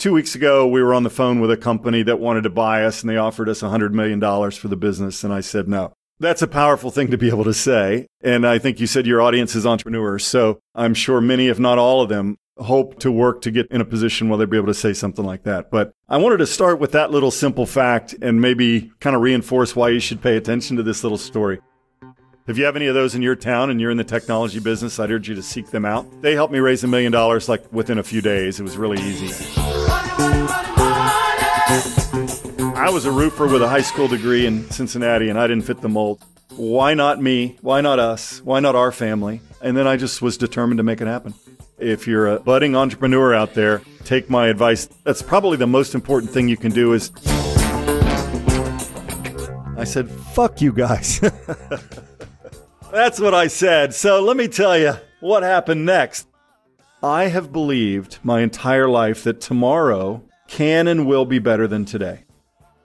two weeks ago, we were on the phone with a company that wanted to buy us and they offered us $100 million for the business. And I said, no. That's a powerful thing to be able to say. And I think you said your audience is entrepreneurs. So I'm sure many, if not all of them, hope to work to get in a position where they'll be able to say something like that. But I wanted to start with that little simple fact and maybe kind of reinforce why you should pay attention to this little story. If you have any of those in your town and you're in the technology business, I'd urge you to seek them out. They helped me raise a million dollars like within a few days. It was really easy. I was a roofer with a high school degree in Cincinnati and I didn't fit the mold. Why not me? Why not us? Why not our family? And then I just was determined to make it happen. If you're a budding entrepreneur out there, take my advice. That's probably the most important thing you can do is I said, "Fuck you guys." That's what I said. So let me tell you what happened next. I have believed my entire life that tomorrow can and will be better than today.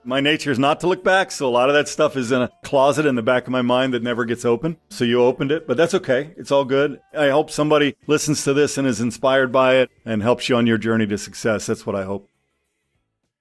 My nature is not to look back, so a lot of that stuff is in a closet in the back of my mind that never gets open. So you opened it, but that's okay. It's all good. I hope somebody listens to this and is inspired by it and helps you on your journey to success. That's what I hope.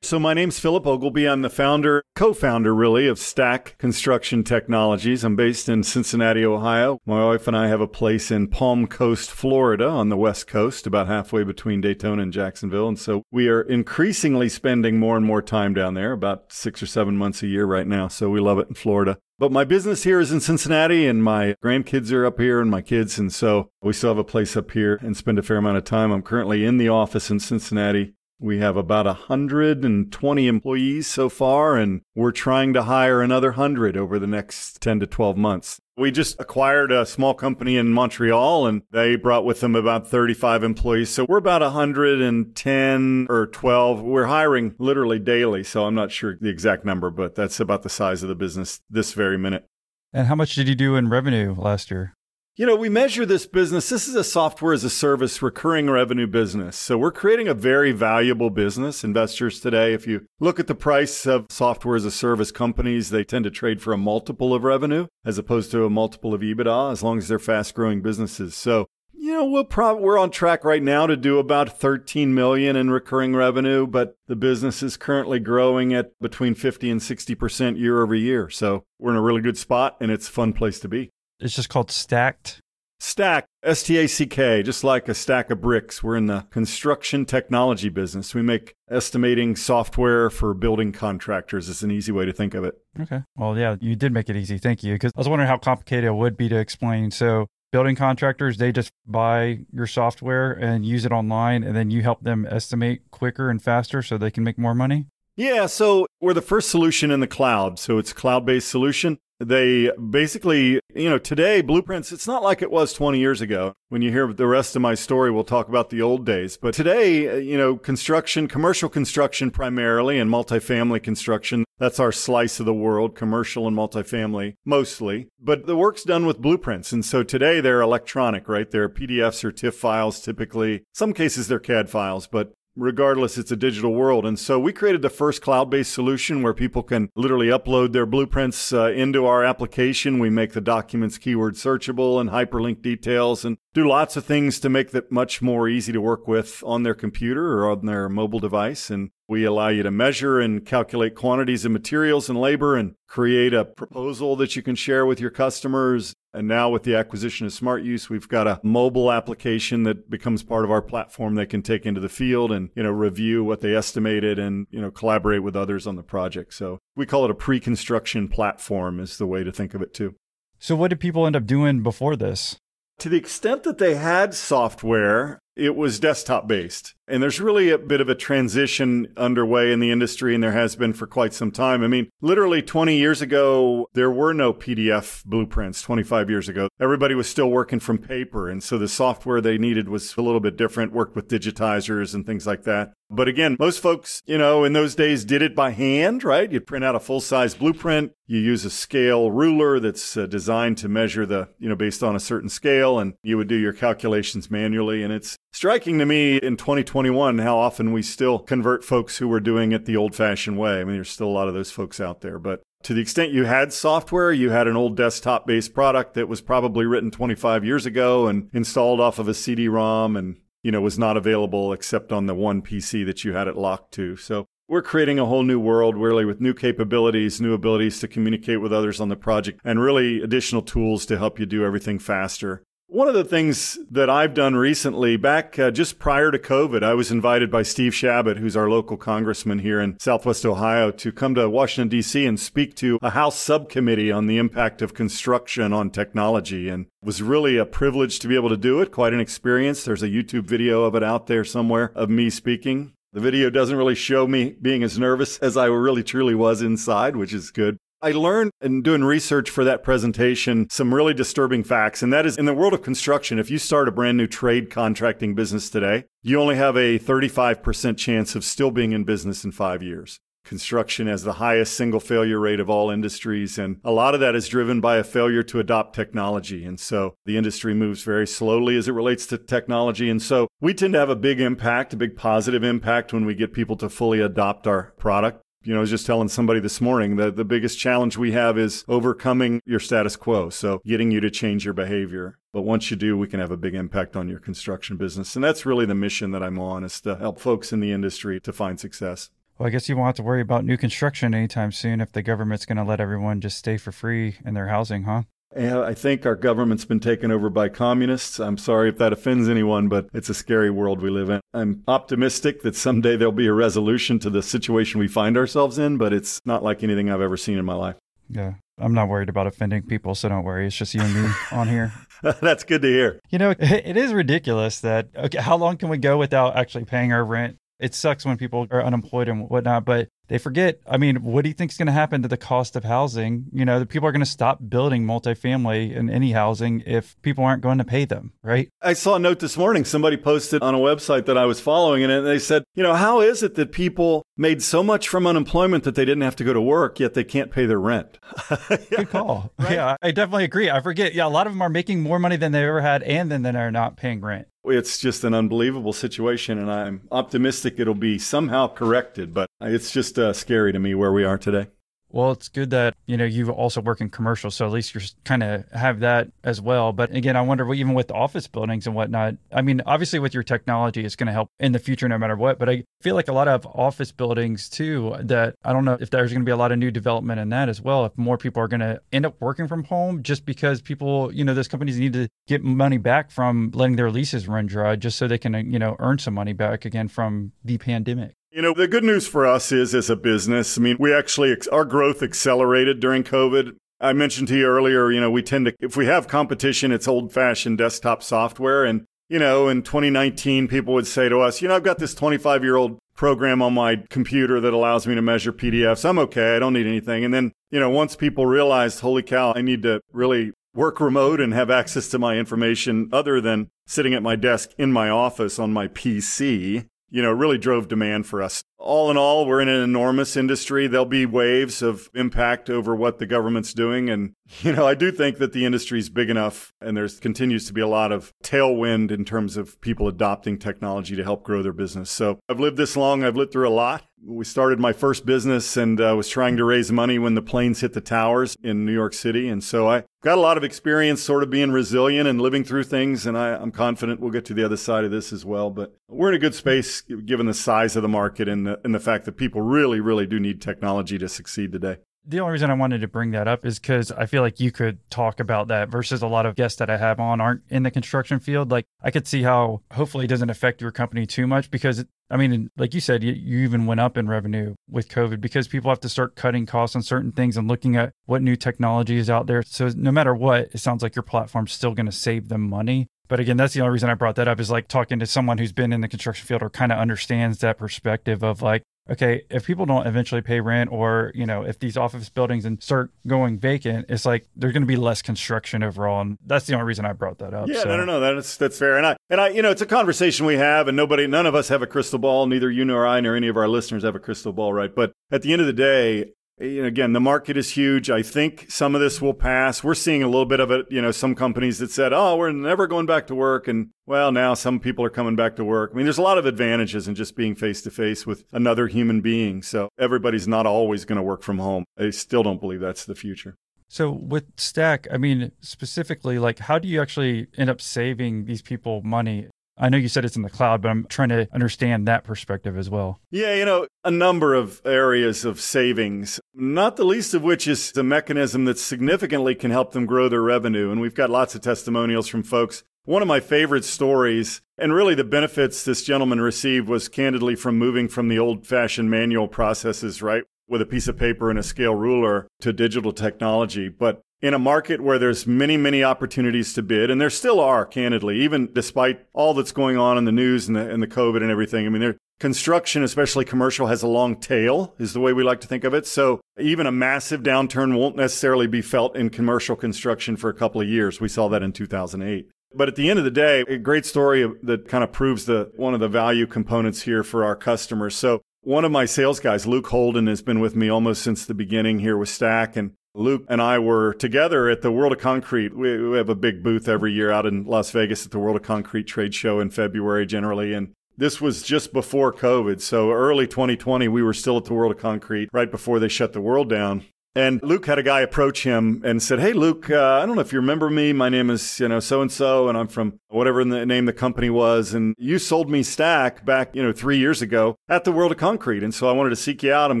So my name's Philip Ogilvie. I'm the founder, co-founder really of Stack Construction Technologies. I'm based in Cincinnati, Ohio. My wife and I have a place in Palm Coast, Florida on the West Coast, about halfway between Daytona and Jacksonville. And so we are increasingly spending more and more time down there, about six or seven months a year right now. So we love it in Florida. But my business here is in Cincinnati and my grandkids are up here and my kids. And so we still have a place up here and spend a fair amount of time. I'm currently in the office in Cincinnati we have about 120 employees so far, and we're trying to hire another 100 over the next 10 to 12 months. We just acquired a small company in Montreal, and they brought with them about 35 employees. So we're about 110 or 12. We're hiring literally daily, so I'm not sure the exact number, but that's about the size of the business this very minute. And how much did you do in revenue last year? You know, we measure this business. This is a software as a service recurring revenue business. So we're creating a very valuable business. Investors today, if you look at the price of software as a service companies, they tend to trade for a multiple of revenue as opposed to a multiple of EBITDA as long as they're fast growing businesses. So you know, we'll prob- we're on track right now to do about 13 million in recurring revenue, but the business is currently growing at between 50 and 60% year over year. So we're in a really good spot and it's a fun place to be. It's just called Stacked. Stack, S T A C K, just like a stack of bricks. We're in the construction technology business. We make estimating software for building contractors. It's an easy way to think of it. Okay. Well, yeah, you did make it easy. Thank you. Because I was wondering how complicated it would be to explain. So, building contractors, they just buy your software and use it online, and then you help them estimate quicker and faster so they can make more money? Yeah, so we're the first solution in the cloud. So it's a cloud based solution. They basically, you know, today blueprints, it's not like it was 20 years ago. When you hear the rest of my story, we'll talk about the old days. But today, uh, you know, construction, commercial construction primarily and multifamily construction, that's our slice of the world, commercial and multifamily mostly. But the work's done with blueprints. And so today they're electronic, right? They're PDFs or TIFF files typically. Some cases they're CAD files, but regardless, it's a digital world. And so we created the first cloud based solution where people can literally upload their blueprints uh, into our application. We make the documents keyword searchable and hyperlink details and do lots of things to make that much more easy to work with on their computer or on their mobile device. And we allow you to measure and calculate quantities of materials and labor and create a proposal that you can share with your customers. And now with the acquisition of SmartUse, we've got a mobile application that becomes part of our platform they can take into the field and, you know, review what they estimated and, you know, collaborate with others on the project. So we call it a pre-construction platform is the way to think of it too. So what did people end up doing before this? To the extent that they had software, it was desktop based. And there's really a bit of a transition underway in the industry, and there has been for quite some time. I mean, literally 20 years ago, there were no PDF blueprints 25 years ago. Everybody was still working from paper. And so the software they needed was a little bit different, worked with digitizers and things like that. But again, most folks, you know, in those days did it by hand, right? You'd print out a full size blueprint. You use a scale ruler that's uh, designed to measure the, you know, based on a certain scale, and you would do your calculations manually. And it's striking to me in 2021 how often we still convert folks who were doing it the old fashioned way. I mean, there's still a lot of those folks out there, but to the extent you had software, you had an old desktop based product that was probably written 25 years ago and installed off of a CD ROM and you know, was not available except on the one PC that you had it locked to. So we're creating a whole new world really with new capabilities, new abilities to communicate with others on the project, and really additional tools to help you do everything faster. One of the things that I've done recently, back uh, just prior to COVID, I was invited by Steve Chabot, who's our local congressman here in Southwest Ohio, to come to Washington, D.C. and speak to a House subcommittee on the impact of construction on technology. And it was really a privilege to be able to do it, quite an experience. There's a YouTube video of it out there somewhere of me speaking. The video doesn't really show me being as nervous as I really truly was inside, which is good. I learned in doing research for that presentation some really disturbing facts. And that is in the world of construction, if you start a brand new trade contracting business today, you only have a 35% chance of still being in business in five years. Construction has the highest single failure rate of all industries. And a lot of that is driven by a failure to adopt technology. And so the industry moves very slowly as it relates to technology. And so we tend to have a big impact, a big positive impact when we get people to fully adopt our product. You know, I was just telling somebody this morning that the biggest challenge we have is overcoming your status quo. So getting you to change your behavior. But once you do, we can have a big impact on your construction business. And that's really the mission that I'm on is to help folks in the industry to find success. Well, I guess you won't have to worry about new construction anytime soon if the government's going to let everyone just stay for free in their housing, huh? I think our government's been taken over by communists. I'm sorry if that offends anyone, but it's a scary world we live in. I'm optimistic that someday there'll be a resolution to the situation we find ourselves in, but it's not like anything I've ever seen in my life. Yeah. I'm not worried about offending people, so don't worry. It's just you and me on here. That's good to hear. You know, it is ridiculous that, okay, how long can we go without actually paying our rent? It sucks when people are unemployed and whatnot, but they forget. I mean, what do you think is going to happen to the cost of housing? You know, the people are going to stop building multifamily and any housing if people aren't going to pay them, right? I saw a note this morning. Somebody posted on a website that I was following, and they said, you know, how is it that people made so much from unemployment that they didn't have to go to work, yet they can't pay their rent? yeah. Good call. Right? Yeah, I definitely agree. I forget. Yeah, a lot of them are making more money than they ever had, and then they're not paying rent. It's just an unbelievable situation, and I'm optimistic it'll be somehow corrected, but it's just uh, scary to me where we are today. Well, it's good that, you know, you also work in commercial. So at least you're kind of have that as well. But again, I wonder even with office buildings and whatnot, I mean, obviously with your technology, it's going to help in the future no matter what. But I feel like a lot of office buildings too, that I don't know if there's going to be a lot of new development in that as well. If more people are going to end up working from home just because people, you know, those companies need to get money back from letting their leases run dry just so they can, uh, you know, earn some money back again from the pandemic. You know, the good news for us is as a business, I mean, we actually, our growth accelerated during COVID. I mentioned to you earlier, you know, we tend to, if we have competition, it's old fashioned desktop software. And, you know, in 2019, people would say to us, you know, I've got this 25 year old program on my computer that allows me to measure PDFs. I'm okay. I don't need anything. And then, you know, once people realized, holy cow, I need to really work remote and have access to my information other than sitting at my desk in my office on my PC, you know, really drove demand for us. All in all, we're in an enormous industry. There'll be waves of impact over what the government's doing. And, you know, I do think that the industry is big enough and there's continues to be a lot of tailwind in terms of people adopting technology to help grow their business. So I've lived this long. I've lived through a lot. We started my first business and uh, was trying to raise money when the planes hit the towers in New York City. And so I got a lot of experience sort of being resilient and living through things. And I, am confident we'll get to the other side of this as well. But we're in a good space given the size of the market and the, and the fact that people really, really do need technology to succeed today the only reason I wanted to bring that up is because I feel like you could talk about that versus a lot of guests that I have on aren't in the construction field. Like I could see how hopefully it doesn't affect your company too much because I mean, like you said, you, you even went up in revenue with COVID because people have to start cutting costs on certain things and looking at what new technology is out there. So no matter what, it sounds like your platform's still going to save them money. But again, that's the only reason I brought that up is like talking to someone who's been in the construction field or kind of understands that perspective of like, okay, if people don't eventually pay rent or, you know, if these office buildings and start going vacant, it's like there's going to be less construction overall. And that's the only reason I brought that up. Yeah, so. no, no, no. That's, that's fair. And I, and I, you know, it's a conversation we have and nobody, none of us have a crystal ball. Neither you nor I nor any of our listeners have a crystal ball, right? But at the end of the day, again, the market is huge. I think some of this will pass. We're seeing a little bit of it. You know, some companies that said, "Oh, we're never going back to work," and well, now some people are coming back to work. I mean, there's a lot of advantages in just being face to face with another human being. So everybody's not always going to work from home. I still don't believe that's the future. So with Stack, I mean, specifically, like, how do you actually end up saving these people money? I know you said it's in the cloud, but I'm trying to understand that perspective as well. Yeah, you know, a number of areas of savings, not the least of which is the mechanism that significantly can help them grow their revenue. And we've got lots of testimonials from folks. One of my favorite stories, and really the benefits this gentleman received, was candidly from moving from the old fashioned manual processes, right? With a piece of paper and a scale ruler to digital technology. But in a market where there's many, many opportunities to bid, and there still are, candidly, even despite all that's going on in the news and the, and the COVID and everything. I mean, there, construction, especially commercial, has a long tail, is the way we like to think of it. So even a massive downturn won't necessarily be felt in commercial construction for a couple of years. We saw that in 2008. But at the end of the day, a great story that kind of proves the one of the value components here for our customers. So one of my sales guys, Luke Holden, has been with me almost since the beginning here with Stack. And Luke and I were together at the World of Concrete. We, we, have a big booth every year out in Las Vegas at the World of Concrete trade show in February generally. And this was just before COVID. So early 2020, we were still at the World of Concrete right before they shut the world down. And Luke had a guy approach him and said, "Hey, Luke, uh, I don't know if you remember me. My name is, you know, so and so, and I'm from whatever the name the company was. And you sold me Stack back, you know, three years ago at the World of Concrete. And so I wanted to seek you out. I'm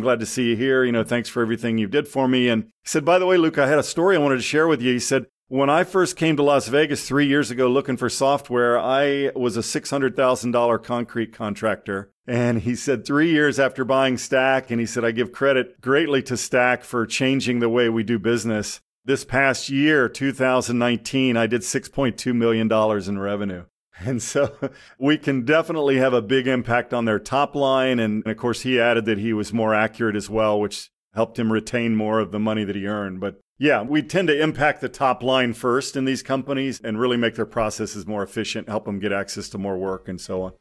glad to see you here. You know, thanks for everything you did for me." And he said, "By the way, Luke, I had a story I wanted to share with you." He said, when I first came to Las Vegas three years ago looking for software, I was a $600,000 concrete contractor. And he said, three years after buying Stack, and he said, I give credit greatly to Stack for changing the way we do business. This past year, 2019, I did $6.2 million in revenue. And so we can definitely have a big impact on their top line. And of course, he added that he was more accurate as well, which helped him retain more of the money that he earned. But yeah, we tend to impact the top line first in these companies and really make their processes more efficient, help them get access to more work and so on.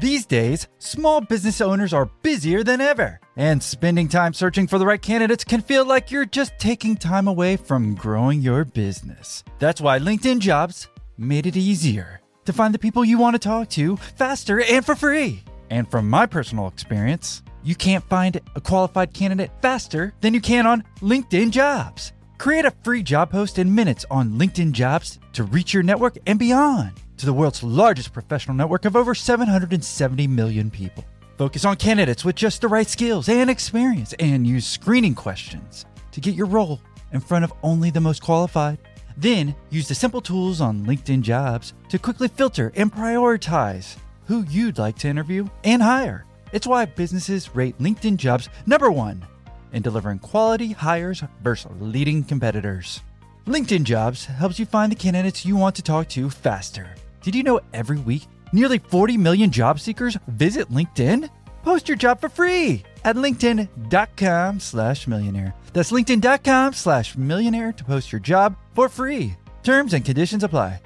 These days, small business owners are busier than ever, and spending time searching for the right candidates can feel like you're just taking time away from growing your business. That's why LinkedIn Jobs made it easier to find the people you want to talk to faster and for free. And from my personal experience, you can't find a qualified candidate faster than you can on LinkedIn Jobs. Create a free job post in minutes on LinkedIn Jobs to reach your network and beyond to the world's largest professional network of over 770 million people. Focus on candidates with just the right skills and experience and use screening questions to get your role in front of only the most qualified. Then use the simple tools on LinkedIn Jobs to quickly filter and prioritize who you'd like to interview and hire. It's why businesses rate LinkedIn jobs number one in delivering quality hires versus leading competitors. LinkedIn Jobs helps you find the candidates you want to talk to faster. Did you know every week nearly 40 million job seekers visit LinkedIn? Post your job for free at linkedin.com slash millionaire. That's linkedin.com slash millionaire to post your job for free. Terms and conditions apply.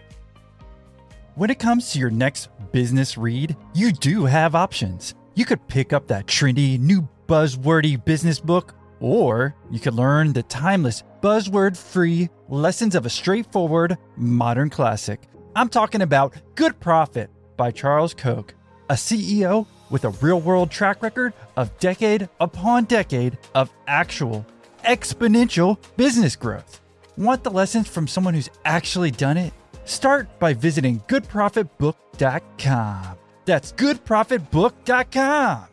When it comes to your next business read, you do have options. You could pick up that trendy, new buzzwordy business book, or you could learn the timeless, buzzword free lessons of a straightforward, modern classic. I'm talking about Good Profit by Charles Koch, a CEO with a real world track record of decade upon decade of actual exponential business growth. Want the lessons from someone who's actually done it? Start by visiting goodprofitbook.com. That's goodprofitbook.com.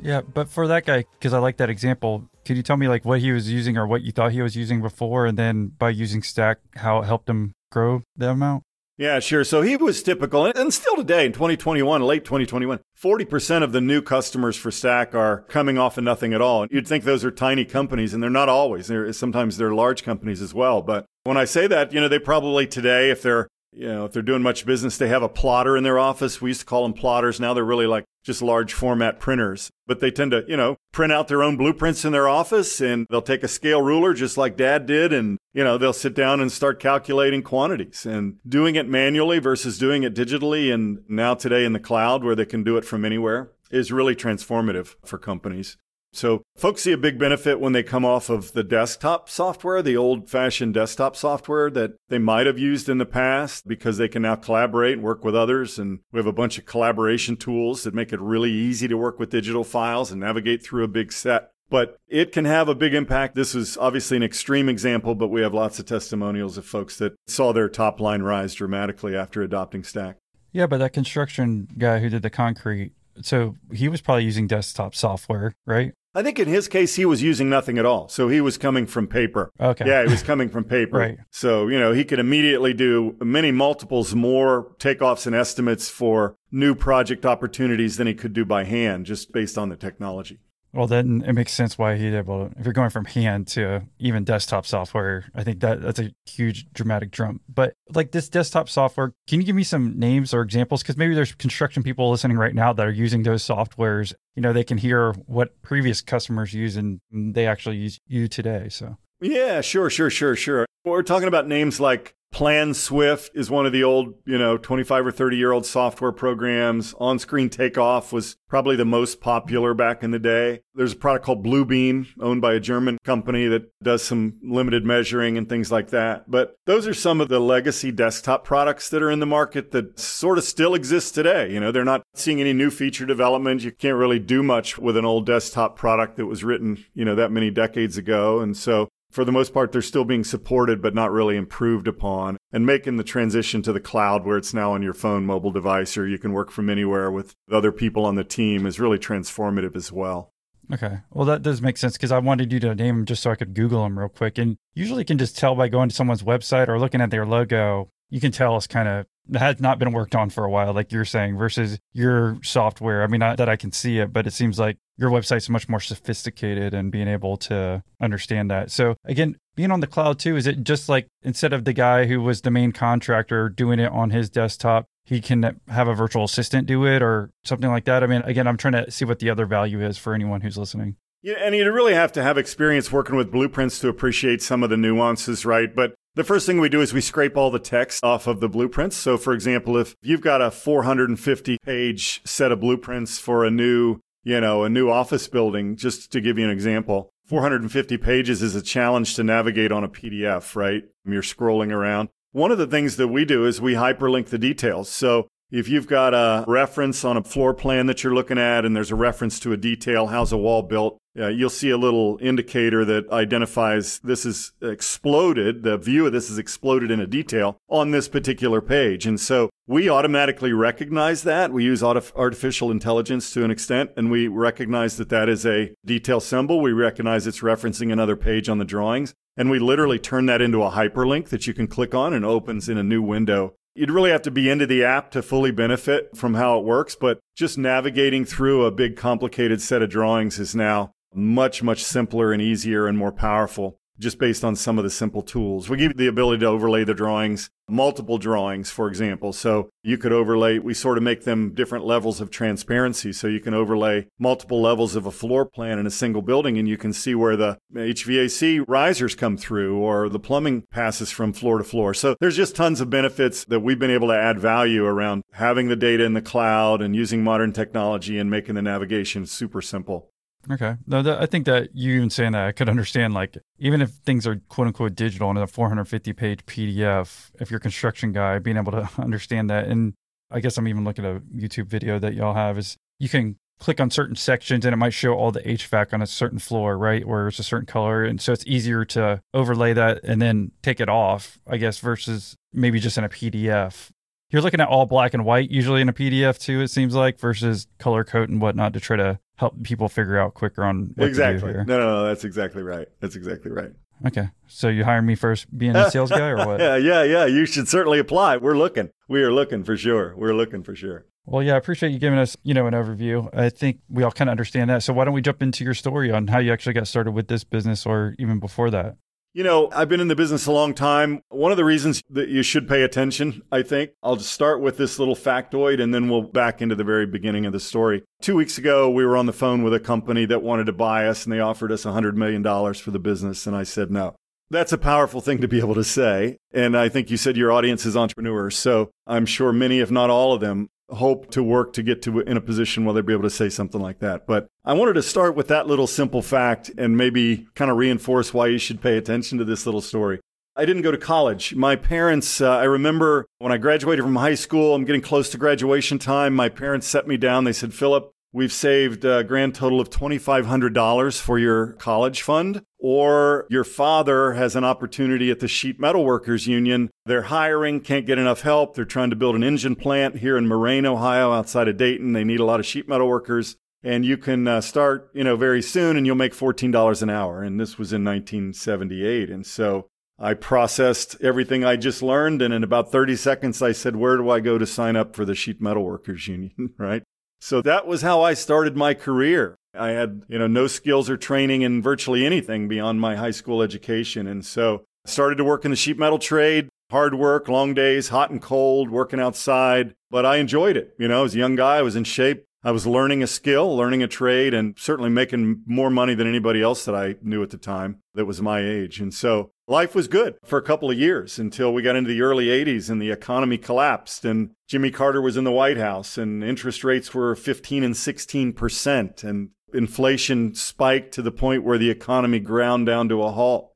Yeah, but for that guy, because I like that example, could you tell me like what he was using or what you thought he was using before, and then by using Stack, how it helped him grow the amount? Yeah, sure. So he was typical, and still today in 2021, late 2021, 40% of the new customers for Stack are coming off of nothing at all. You'd think those are tiny companies, and they're not always. They're, sometimes they're large companies as well. But when I say that, you know, they probably today, if they're you know, if they're doing much business, they have a plotter in their office. We used to call them plotters. Now they're really like just large format printers, but they tend to, you know, print out their own blueprints in their office and they'll take a scale ruler just like dad did. And, you know, they'll sit down and start calculating quantities and doing it manually versus doing it digitally. And now today in the cloud where they can do it from anywhere is really transformative for companies. So folks see a big benefit when they come off of the desktop software, the old fashioned desktop software that they might have used in the past because they can now collaborate and work with others. And we have a bunch of collaboration tools that make it really easy to work with digital files and navigate through a big set. But it can have a big impact. This is obviously an extreme example, but we have lots of testimonials of folks that saw their top line rise dramatically after adopting Stack. Yeah, but that construction guy who did the concrete, so he was probably using desktop software, right? I think in his case, he was using nothing at all. So he was coming from paper. Okay. Yeah, he was coming from paper. Right. So, you know, he could immediately do many multiples more takeoffs and estimates for new project opportunities than he could do by hand just based on the technology. Well, then it makes sense why he'd able to, if you're going from hand to even desktop software, I think that that's a huge dramatic jump. But like this desktop software, can you give me some names or examples? Because maybe there's construction people listening right now that are using those softwares. You know, they can hear what previous customers use and they actually use you today. So, yeah, sure, sure, sure, sure. We're talking about names like PlanSwift is one of the old, you know, 25 or 30 year old software programs. On screen takeoff was probably the most popular back in the day. There's a product called Bluebeam, owned by a German company that does some limited measuring and things like that. But those are some of the legacy desktop products that are in the market that sort of still exist today. You know, they're not seeing any new feature development. You can't really do much with an old desktop product that was written, you know, that many decades ago. And so for the most part, they're still being supported, but not really improved upon. And making the transition to the cloud where it's now on your phone, mobile device, or you can work from anywhere with other people on the team is really transformative as well. Okay. Well, that does make sense because I wanted you to name them just so I could Google them real quick. And usually you can just tell by going to someone's website or looking at their logo, you can tell it's kind of has not been worked on for a while, like you're saying, versus your software. I mean, not that I can see it, but it seems like your website's much more sophisticated and being able to understand that. So again, being on the cloud too, is it just like instead of the guy who was the main contractor doing it on his desktop, he can have a virtual assistant do it or something like that? I mean, again, I'm trying to see what the other value is for anyone who's listening. Yeah, and you'd really have to have experience working with blueprints to appreciate some of the nuances, right? But the first thing we do is we scrape all the text off of the blueprints. So, for example, if you've got a 450 page set of blueprints for a new, you know, a new office building, just to give you an example, 450 pages is a challenge to navigate on a PDF, right? You're scrolling around. One of the things that we do is we hyperlink the details. So if you've got a reference on a floor plan that you're looking at and there's a reference to a detail, how's a wall built, uh, you'll see a little indicator that identifies this is exploded. The view of this is exploded in a detail on this particular page. And so we automatically recognize that. We use artificial intelligence to an extent, and we recognize that that is a detail symbol. We recognize it's referencing another page on the drawings. And we literally turn that into a hyperlink that you can click on and opens in a new window You'd really have to be into the app to fully benefit from how it works, but just navigating through a big complicated set of drawings is now much, much simpler and easier and more powerful just based on some of the simple tools. We give you the ability to overlay the drawings, multiple drawings, for example. So you could overlay, we sort of make them different levels of transparency. So you can overlay multiple levels of a floor plan in a single building and you can see where the HVAC risers come through or the plumbing passes from floor to floor. So there's just tons of benefits that we've been able to add value around having the data in the cloud and using modern technology and making the navigation super simple. Okay. No, I think that you even saying that I could understand, like, even if things are quote unquote digital in a 450 page PDF, if you're a construction guy, being able to understand that. And I guess I'm even looking at a YouTube video that y'all have is you can click on certain sections and it might show all the HVAC on a certain floor, right? Where it's a certain color. And so it's easier to overlay that and then take it off, I guess, versus maybe just in a PDF. You're looking at all black and white usually in a PDF too, it seems like, versus color code and whatnot to try to help people figure out quicker on exactly. No, no, no, that's exactly right. That's exactly right. Okay, so you hire me first, being a sales guy, or what? yeah, yeah, yeah. You should certainly apply. We're looking. We are looking for sure. We're looking for sure. Well, yeah, I appreciate you giving us, you know, an overview. I think we all kind of understand that. So why don't we jump into your story on how you actually got started with this business, or even before that? You know, I've been in the business a long time. One of the reasons that you should pay attention, I think, I'll just start with this little factoid and then we'll back into the very beginning of the story. Two weeks ago, we were on the phone with a company that wanted to buy us and they offered us $100 million for the business. And I said no. That's a powerful thing to be able to say. And I think you said your audience is entrepreneurs. So I'm sure many, if not all of them, hope to work to get to in a position where they'd be able to say something like that. But I wanted to start with that little simple fact and maybe kind of reinforce why you should pay attention to this little story. I didn't go to college. My parents, uh, I remember when I graduated from high school, I'm getting close to graduation time. My parents set me down. They said, Philip, we've saved a grand total of $2,500 for your college fund. Or your father has an opportunity at the Sheet Metal Workers Union. They're hiring, can't get enough help. They're trying to build an engine plant here in Moraine, Ohio, outside of Dayton. They need a lot of sheet metal workers and you can uh, start, you know, very soon and you'll make $14 an hour. And this was in 1978. And so I processed everything I just learned. And in about 30 seconds, I said, where do I go to sign up for the Sheet Metal Workers Union? right. So that was how I started my career. I had, you know, no skills or training in virtually anything beyond my high school education. And so started to work in the sheet metal trade, hard work, long days, hot and cold, working outside, but I enjoyed it. You know, as a young guy, I was in shape. I was learning a skill, learning a trade, and certainly making more money than anybody else that I knew at the time that was my age. And so life was good for a couple of years until we got into the early 80s and the economy collapsed and Jimmy Carter was in the White House and interest rates were 15 and 16% and inflation spiked to the point where the economy ground down to a halt.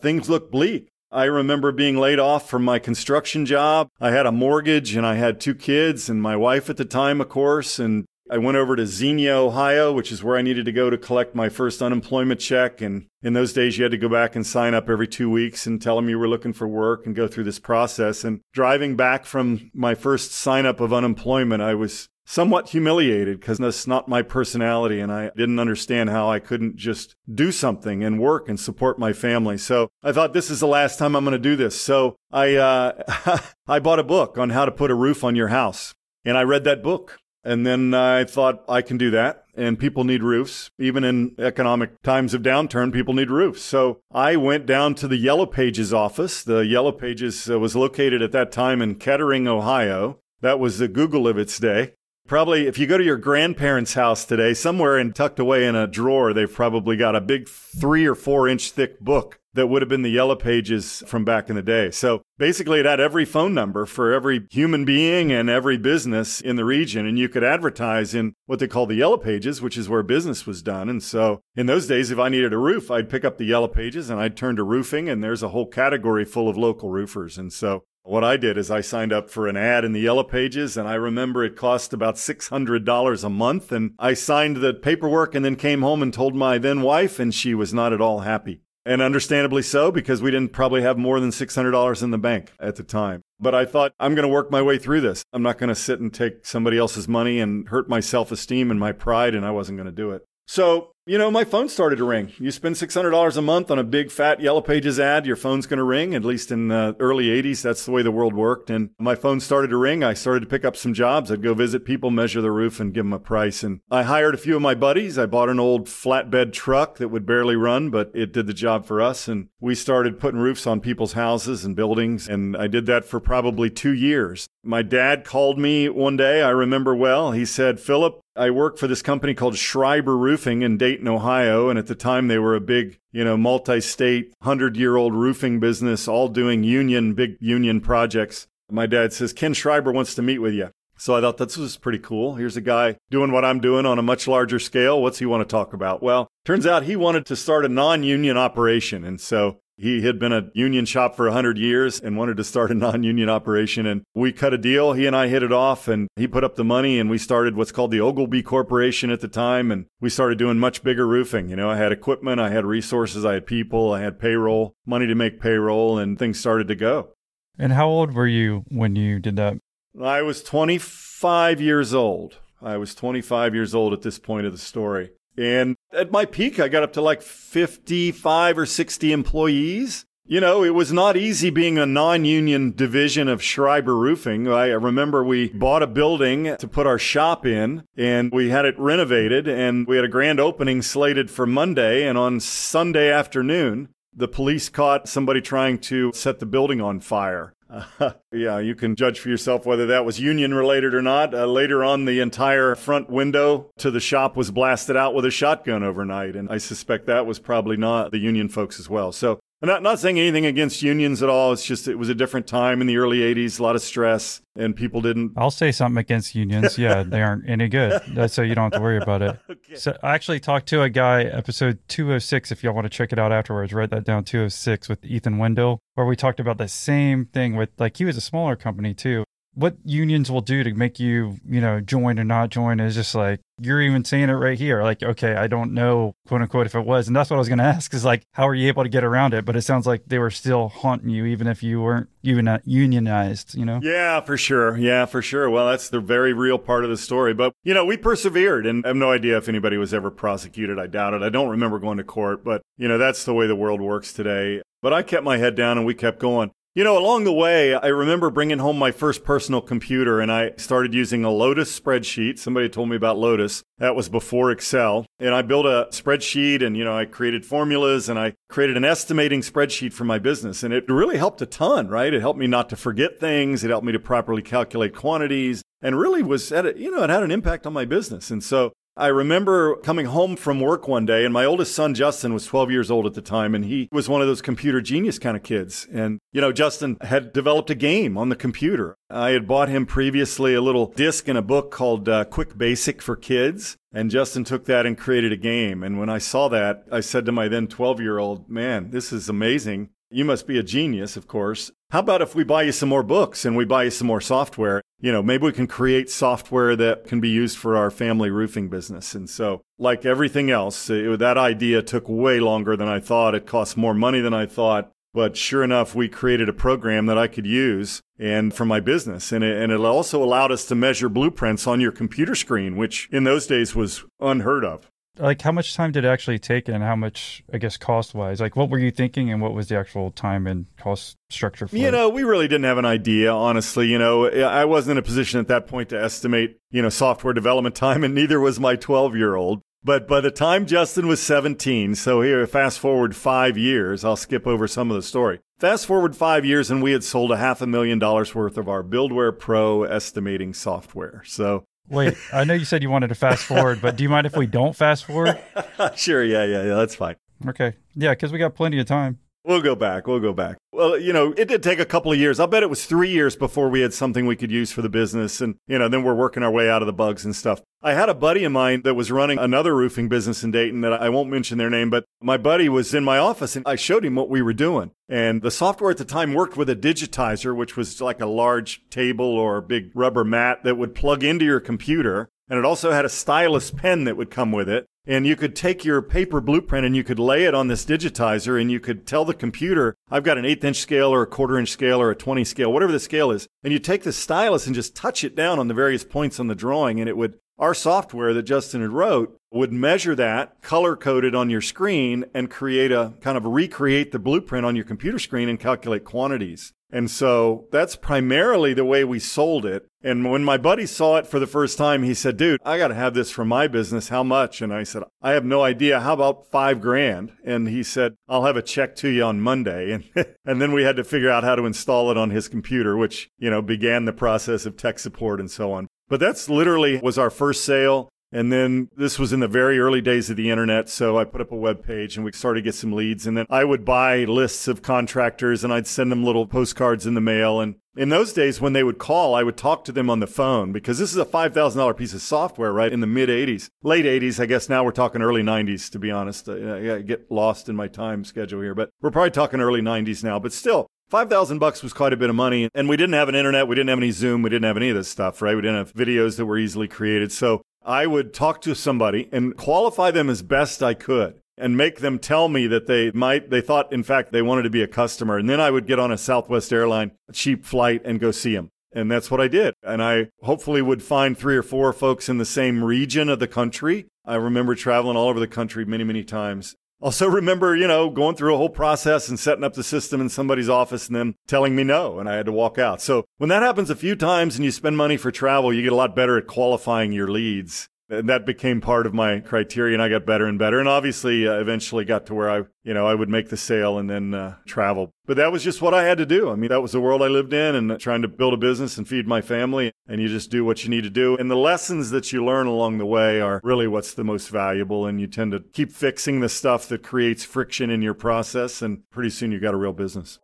Things looked bleak. I remember being laid off from my construction job. I had a mortgage and I had two kids and my wife at the time, of course, and I went over to Xenia, Ohio, which is where I needed to go to collect my first unemployment check. And in those days, you had to go back and sign up every two weeks and tell them you were looking for work and go through this process. And driving back from my first sign up of unemployment, I was somewhat humiliated because that's not my personality. And I didn't understand how I couldn't just do something and work and support my family. So I thought this is the last time I'm going to do this. So I, uh, I bought a book on how to put a roof on your house. And I read that book and then I thought I can do that. And people need roofs. Even in economic times of downturn, people need roofs. So I went down to the Yellow Pages office. The Yellow Pages uh, was located at that time in Kettering, Ohio. That was the Google of its day. Probably, if you go to your grandparents' house today, somewhere and tucked away in a drawer, they've probably got a big three or four inch thick book that would have been the yellow pages from back in the day. So basically, it had every phone number for every human being and every business in the region. And you could advertise in what they call the yellow pages, which is where business was done. And so in those days, if I needed a roof, I'd pick up the yellow pages and I'd turn to roofing, and there's a whole category full of local roofers. And so what I did is I signed up for an ad in the Yellow Pages, and I remember it cost about $600 a month. And I signed the paperwork and then came home and told my then wife, and she was not at all happy. And understandably so, because we didn't probably have more than $600 in the bank at the time. But I thought, I'm going to work my way through this. I'm not going to sit and take somebody else's money and hurt my self esteem and my pride, and I wasn't going to do it. So you know, my phone started to ring. You spend $600 a month on a big fat Yellow Pages ad, your phone's going to ring. At least in the early 80s, that's the way the world worked. And my phone started to ring. I started to pick up some jobs. I'd go visit people, measure the roof, and give them a price. And I hired a few of my buddies. I bought an old flatbed truck that would barely run, but it did the job for us. And we started putting roofs on people's houses and buildings. And I did that for probably two years. My dad called me one day. I remember well. He said, Philip, I work for this company called Schreiber Roofing in Dayton, Ohio. And at the time, they were a big, you know, multi state, 100 year old roofing business, all doing union, big union projects. My dad says, Ken Schreiber wants to meet with you. So I thought this was pretty cool. Here's a guy doing what I'm doing on a much larger scale. What's he want to talk about? Well, turns out he wanted to start a non union operation. And so he had been a union shop for 100 years and wanted to start a non union operation. And we cut a deal. He and I hit it off, and he put up the money, and we started what's called the Ogilvie Corporation at the time. And we started doing much bigger roofing. You know, I had equipment, I had resources, I had people, I had payroll, money to make payroll, and things started to go. And how old were you when you did that? I was 25 years old. I was 25 years old at this point of the story. And at my peak, I got up to like 55 or 60 employees. You know, it was not easy being a non union division of Schreiber Roofing. I remember we bought a building to put our shop in and we had it renovated and we had a grand opening slated for Monday. And on Sunday afternoon, the police caught somebody trying to set the building on fire. Uh, yeah, you can judge for yourself whether that was union related or not. Uh, later on, the entire front window to the shop was blasted out with a shotgun overnight, and I suspect that was probably not the union folks as well. So I'm not, not saying anything against unions at all. It's just it was a different time in the early 80s, a lot of stress, and people didn't. I'll say something against unions. Yeah, they aren't any good. That's so you don't have to worry about it. okay. So I actually talked to a guy, episode 206, if y'all want to check it out afterwards, write that down 206 with Ethan Wendell, where we talked about the same thing with like he was a smaller company too. What unions will do to make you, you know, join or not join is just like you're even saying it right here. Like, okay, I don't know, quote unquote, if it was. And that's what I was going to ask is like, how are you able to get around it? But it sounds like they were still haunting you, even if you weren't even not unionized, you know? Yeah, for sure. Yeah, for sure. Well, that's the very real part of the story. But, you know, we persevered and I have no idea if anybody was ever prosecuted. I doubt it. I don't remember going to court, but, you know, that's the way the world works today. But I kept my head down and we kept going. You know, along the way, I remember bringing home my first personal computer and I started using a Lotus spreadsheet. Somebody told me about Lotus. That was before Excel. And I built a spreadsheet and, you know, I created formulas and I created an estimating spreadsheet for my business. And it really helped a ton, right? It helped me not to forget things. It helped me to properly calculate quantities and really was at a, you know, it had an impact on my business. And so I remember coming home from work one day, and my oldest son, Justin, was 12 years old at the time, and he was one of those computer genius kind of kids. And, you know, Justin had developed a game on the computer. I had bought him previously a little disc in a book called uh, Quick Basic for Kids. And Justin took that and created a game. And when I saw that, I said to my then 12 year old, man, this is amazing. You must be a genius, of course. How about if we buy you some more books and we buy you some more software? You know, maybe we can create software that can be used for our family roofing business. And so, like everything else, it, that idea took way longer than I thought. It cost more money than I thought. But sure enough, we created a program that I could use and for my business. And it, and it also allowed us to measure blueprints on your computer screen, which in those days was unheard of like how much time did it actually take and how much i guess cost wise like what were you thinking and what was the actual time and cost structure for you it? know we really didn't have an idea honestly you know. I wasn't in a position at that point to estimate you know software development time and neither was my 12 year old but by the time justin was 17 so here fast forward five years i'll skip over some of the story. Fast forward five years and we had sold a half a million dollars worth of our buildware pro estimating software. So Wait, I know you said you wanted to fast forward, but do you mind if we don't fast forward? sure, yeah, yeah, yeah, that's fine. Okay. Yeah, because we got plenty of time. We'll go back. We'll go back. Well, you know, it did take a couple of years. I'll bet it was three years before we had something we could use for the business. And, you know, then we're working our way out of the bugs and stuff. I had a buddy of mine that was running another roofing business in Dayton that I won't mention their name, but my buddy was in my office and I showed him what we were doing. And the software at the time worked with a digitizer, which was like a large table or a big rubber mat that would plug into your computer. And it also had a stylus pen that would come with it. And you could take your paper blueprint and you could lay it on this digitizer and you could tell the computer, I've got an eighth inch scale or a quarter inch scale or a 20 scale, whatever the scale is. And you take the stylus and just touch it down on the various points on the drawing and it would, our software that Justin had wrote would measure that, color code it on your screen and create a kind of recreate the blueprint on your computer screen and calculate quantities. And so that's primarily the way we sold it. And when my buddy saw it for the first time, he said, dude, I got to have this for my business. How much? And I said, I have no idea. How about five grand? And he said, I'll have a check to you on Monday. And, and then we had to figure out how to install it on his computer, which, you know, began the process of tech support and so on. But that's literally was our first sale. And then this was in the very early days of the internet. So I put up a web page and we started to get some leads. And then I would buy lists of contractors and I'd send them little postcards in the mail. And in those days, when they would call, I would talk to them on the phone because this is a $5,000 piece of software, right? In the mid 80s, late 80s. I guess now we're talking early 90s, to be honest. I get lost in my time schedule here, but we're probably talking early 90s now. But still, Five thousand bucks was quite a bit of money, and we didn't have an internet, we didn't have any Zoom, we didn't have any of this stuff, right? We didn't have videos that were easily created. So I would talk to somebody and qualify them as best I could and make them tell me that they might, they thought, in fact, they wanted to be a customer. And then I would get on a Southwest airline cheap flight and go see them. And that's what I did. And I hopefully would find three or four folks in the same region of the country. I remember traveling all over the country many, many times also remember, you know, going through a whole process and setting up the system in somebody's office and then telling me no, and I had to walk out. So when that happens a few times and you spend money for travel, you get a lot better at qualifying your leads and that became part of my criteria and I got better and better. And obviously uh, eventually got to where I you know I would make the sale and then uh, travel. But that was just what I had to do. I mean that was the world I lived in and trying to build a business and feed my family. And you just do what you need to do. And the lessons that you learn along the way are really what's the most valuable. And you tend to keep fixing the stuff that creates friction in your process. And pretty soon you got a real business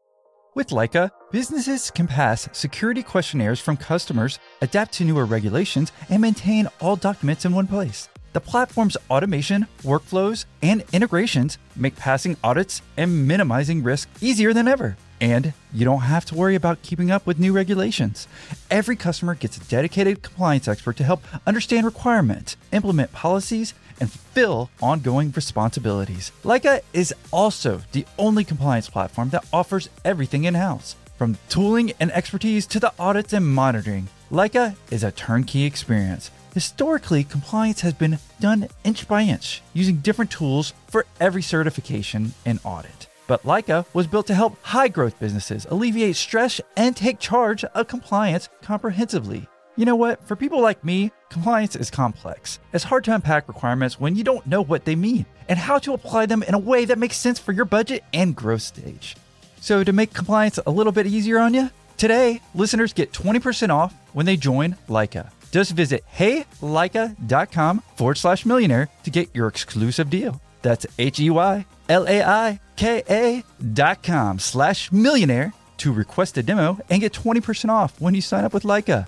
with Laika, businesses can pass security questionnaires from customers, adapt to newer regulations, and maintain all documents in one place. The platform's automation, workflows, and integrations make passing audits and minimizing risk easier than ever. And you don't have to worry about keeping up with new regulations. Every customer gets a dedicated compliance expert to help understand requirements, implement policies, and fulfill ongoing responsibilities. Laika is also the only compliance platform that offers everything in house. From tooling and expertise to the audits and monitoring, Laika is a turnkey experience. Historically, compliance has been done inch by inch using different tools for every certification and audit. But Laika was built to help high growth businesses alleviate stress and take charge of compliance comprehensively. You know what? For people like me, compliance is complex. It's hard to unpack requirements when you don't know what they mean and how to apply them in a way that makes sense for your budget and growth stage. So, to make compliance a little bit easier on you, today listeners get 20% off when they join Laika. Just visit heylaika.com forward slash millionaire to get your exclusive deal. That's H E Y L A I K A dot com slash millionaire to request a demo and get 20% off when you sign up with Laika.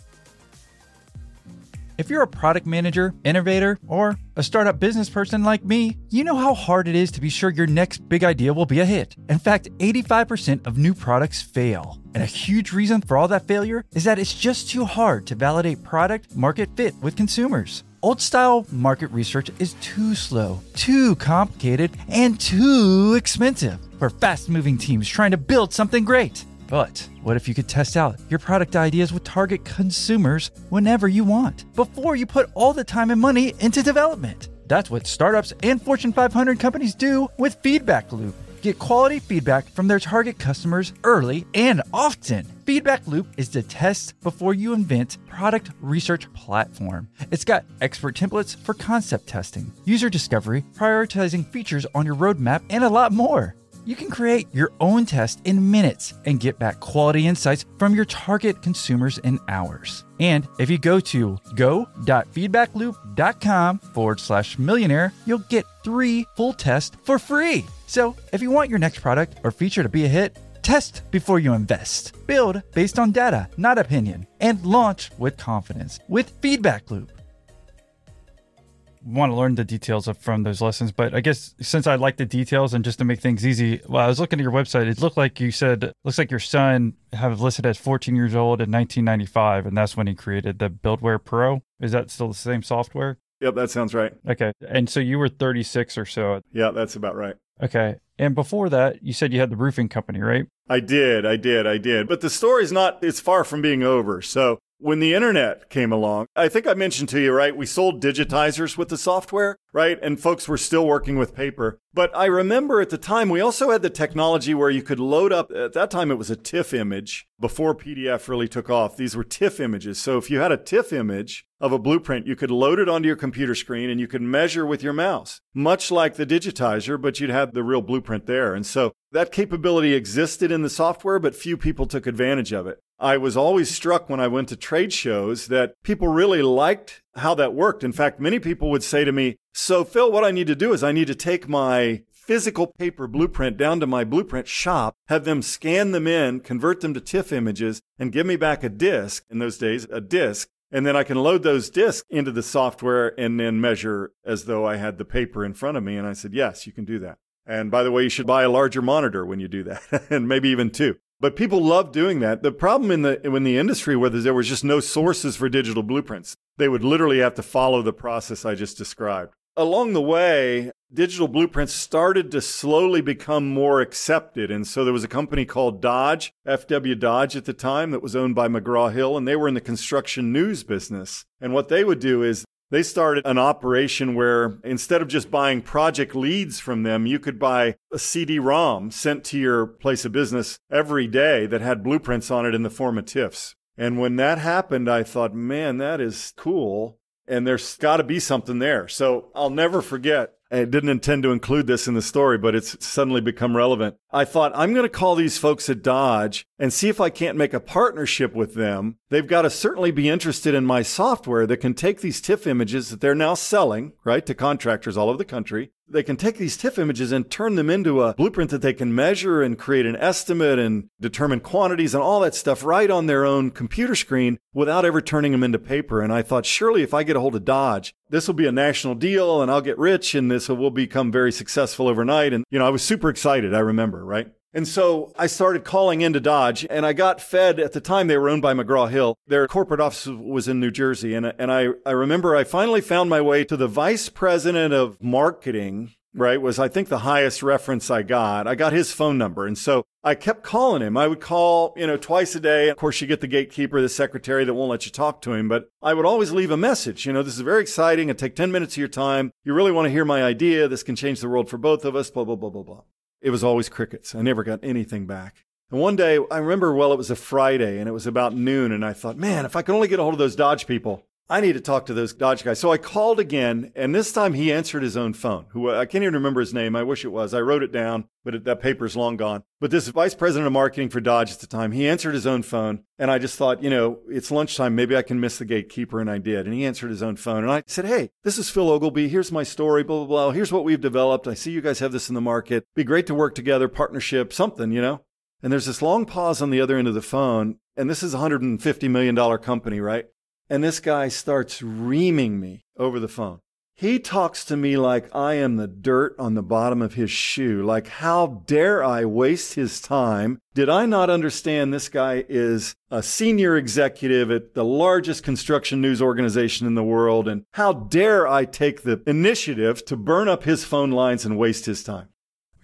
If you're a product manager, innovator, or a startup business person like me, you know how hard it is to be sure your next big idea will be a hit. In fact, 85% of new products fail. And a huge reason for all that failure is that it's just too hard to validate product market fit with consumers. Old style market research is too slow, too complicated, and too expensive for fast moving teams trying to build something great. But what if you could test out your product ideas with target consumers whenever you want, before you put all the time and money into development? That's what startups and Fortune 500 companies do with Feedback Loop. Get quality feedback from their target customers early and often. Feedback Loop is the test before you invent product research platform. It's got expert templates for concept testing, user discovery, prioritizing features on your roadmap, and a lot more. You can create your own test in minutes and get back quality insights from your target consumers in hours. And if you go to go.feedbackloop.com forward slash millionaire, you'll get three full tests for free. So if you want your next product or feature to be a hit, test before you invest. Build based on data, not opinion, and launch with confidence with Feedback Loop want to learn the details of, from those lessons. But I guess since I like the details and just to make things easy, well, I was looking at your website. It looked like you said looks like your son have listed as 14 years old in 1995, and that's when he created the Buildware Pro. Is that still the same software? Yep, that sounds right. Okay, and so you were 36 or so. Yeah, that's about right. Okay, and before that, you said you had the roofing company, right? I did, I did, I did. But the story's not, it's far from being over. So when the internet came along, I think I mentioned to you, right? We sold digitizers with the software, right? And folks were still working with paper. But I remember at the time, we also had the technology where you could load up, at that time, it was a TIFF image before PDF really took off. These were TIFF images. So if you had a TIFF image of a blueprint, you could load it onto your computer screen and you could measure with your mouse, much like the digitizer, but you'd have the real blueprint there. And so that capability existed in the software, but few people took advantage of it. I was always struck when I went to trade shows that people really liked how that worked. In fact, many people would say to me, So, Phil, what I need to do is I need to take my physical paper blueprint down to my blueprint shop, have them scan them in, convert them to TIFF images, and give me back a disk. In those days, a disk. And then I can load those disks into the software and then measure as though I had the paper in front of me. And I said, Yes, you can do that. And by the way, you should buy a larger monitor when you do that, and maybe even two. But people love doing that. The problem in the in the industry where there was just no sources for digital blueprints, they would literally have to follow the process I just described. Along the way, digital blueprints started to slowly become more accepted. And so there was a company called Dodge, FW Dodge at the time, that was owned by McGraw Hill, and they were in the construction news business. And what they would do is they started an operation where instead of just buying project leads from them, you could buy a CD ROM sent to your place of business every day that had blueprints on it in the form of TIFFs. And when that happened, I thought, man, that is cool. And there's got to be something there. So I'll never forget I didn't intend to include this in the story, but it's suddenly become relevant. I thought I'm going to call these folks at Dodge and see if I can't make a partnership with them. They've got to certainly be interested in my software that can take these TIFF images that they're now selling, right, to contractors all over the country. They can take these TIFF images and turn them into a blueprint that they can measure and create an estimate and determine quantities and all that stuff right on their own computer screen without ever turning them into paper. And I thought, surely if I get a hold of Dodge, this will be a national deal and I'll get rich and this will become very successful overnight. And, you know, I was super excited. I remember, right? And so I started calling into Dodge and I got fed at the time they were owned by McGraw Hill. Their corporate office was in New Jersey. And, and I, I remember I finally found my way to the vice president of marketing, right? Was I think the highest reference I got. I got his phone number. And so I kept calling him. I would call, you know, twice a day. Of course, you get the gatekeeper, the secretary that won't let you talk to him, but I would always leave a message. You know, this is very exciting. I take 10 minutes of your time. You really want to hear my idea. This can change the world for both of us, blah, blah, blah, blah, blah. It was always crickets. I never got anything back. And one day, I remember, well, it was a Friday and it was about noon, and I thought, man, if I could only get a hold of those Dodge people, I need to talk to those Dodge guys. So I called again, and this time he answered his own phone. Who I can't even remember his name. I wish it was. I wrote it down, but it, that paper's long gone. But this vice president of marketing for Dodge at the time, he answered his own phone, and I just thought, you know, it's lunchtime. Maybe I can miss the gatekeeper, and I did. And he answered his own phone, and I said, hey, this is Phil Ogilvie. Here's my story. Blah blah blah. Here's what we've developed. I see you guys have this in the market. Be great to work together, partnership, something, you know. And there's this long pause on the other end of the phone, and this is a $150 million company, right? And this guy starts reaming me over the phone. He talks to me like I am the dirt on the bottom of his shoe. Like, how dare I waste his time? Did I not understand this guy is a senior executive at the largest construction news organization in the world? And how dare I take the initiative to burn up his phone lines and waste his time?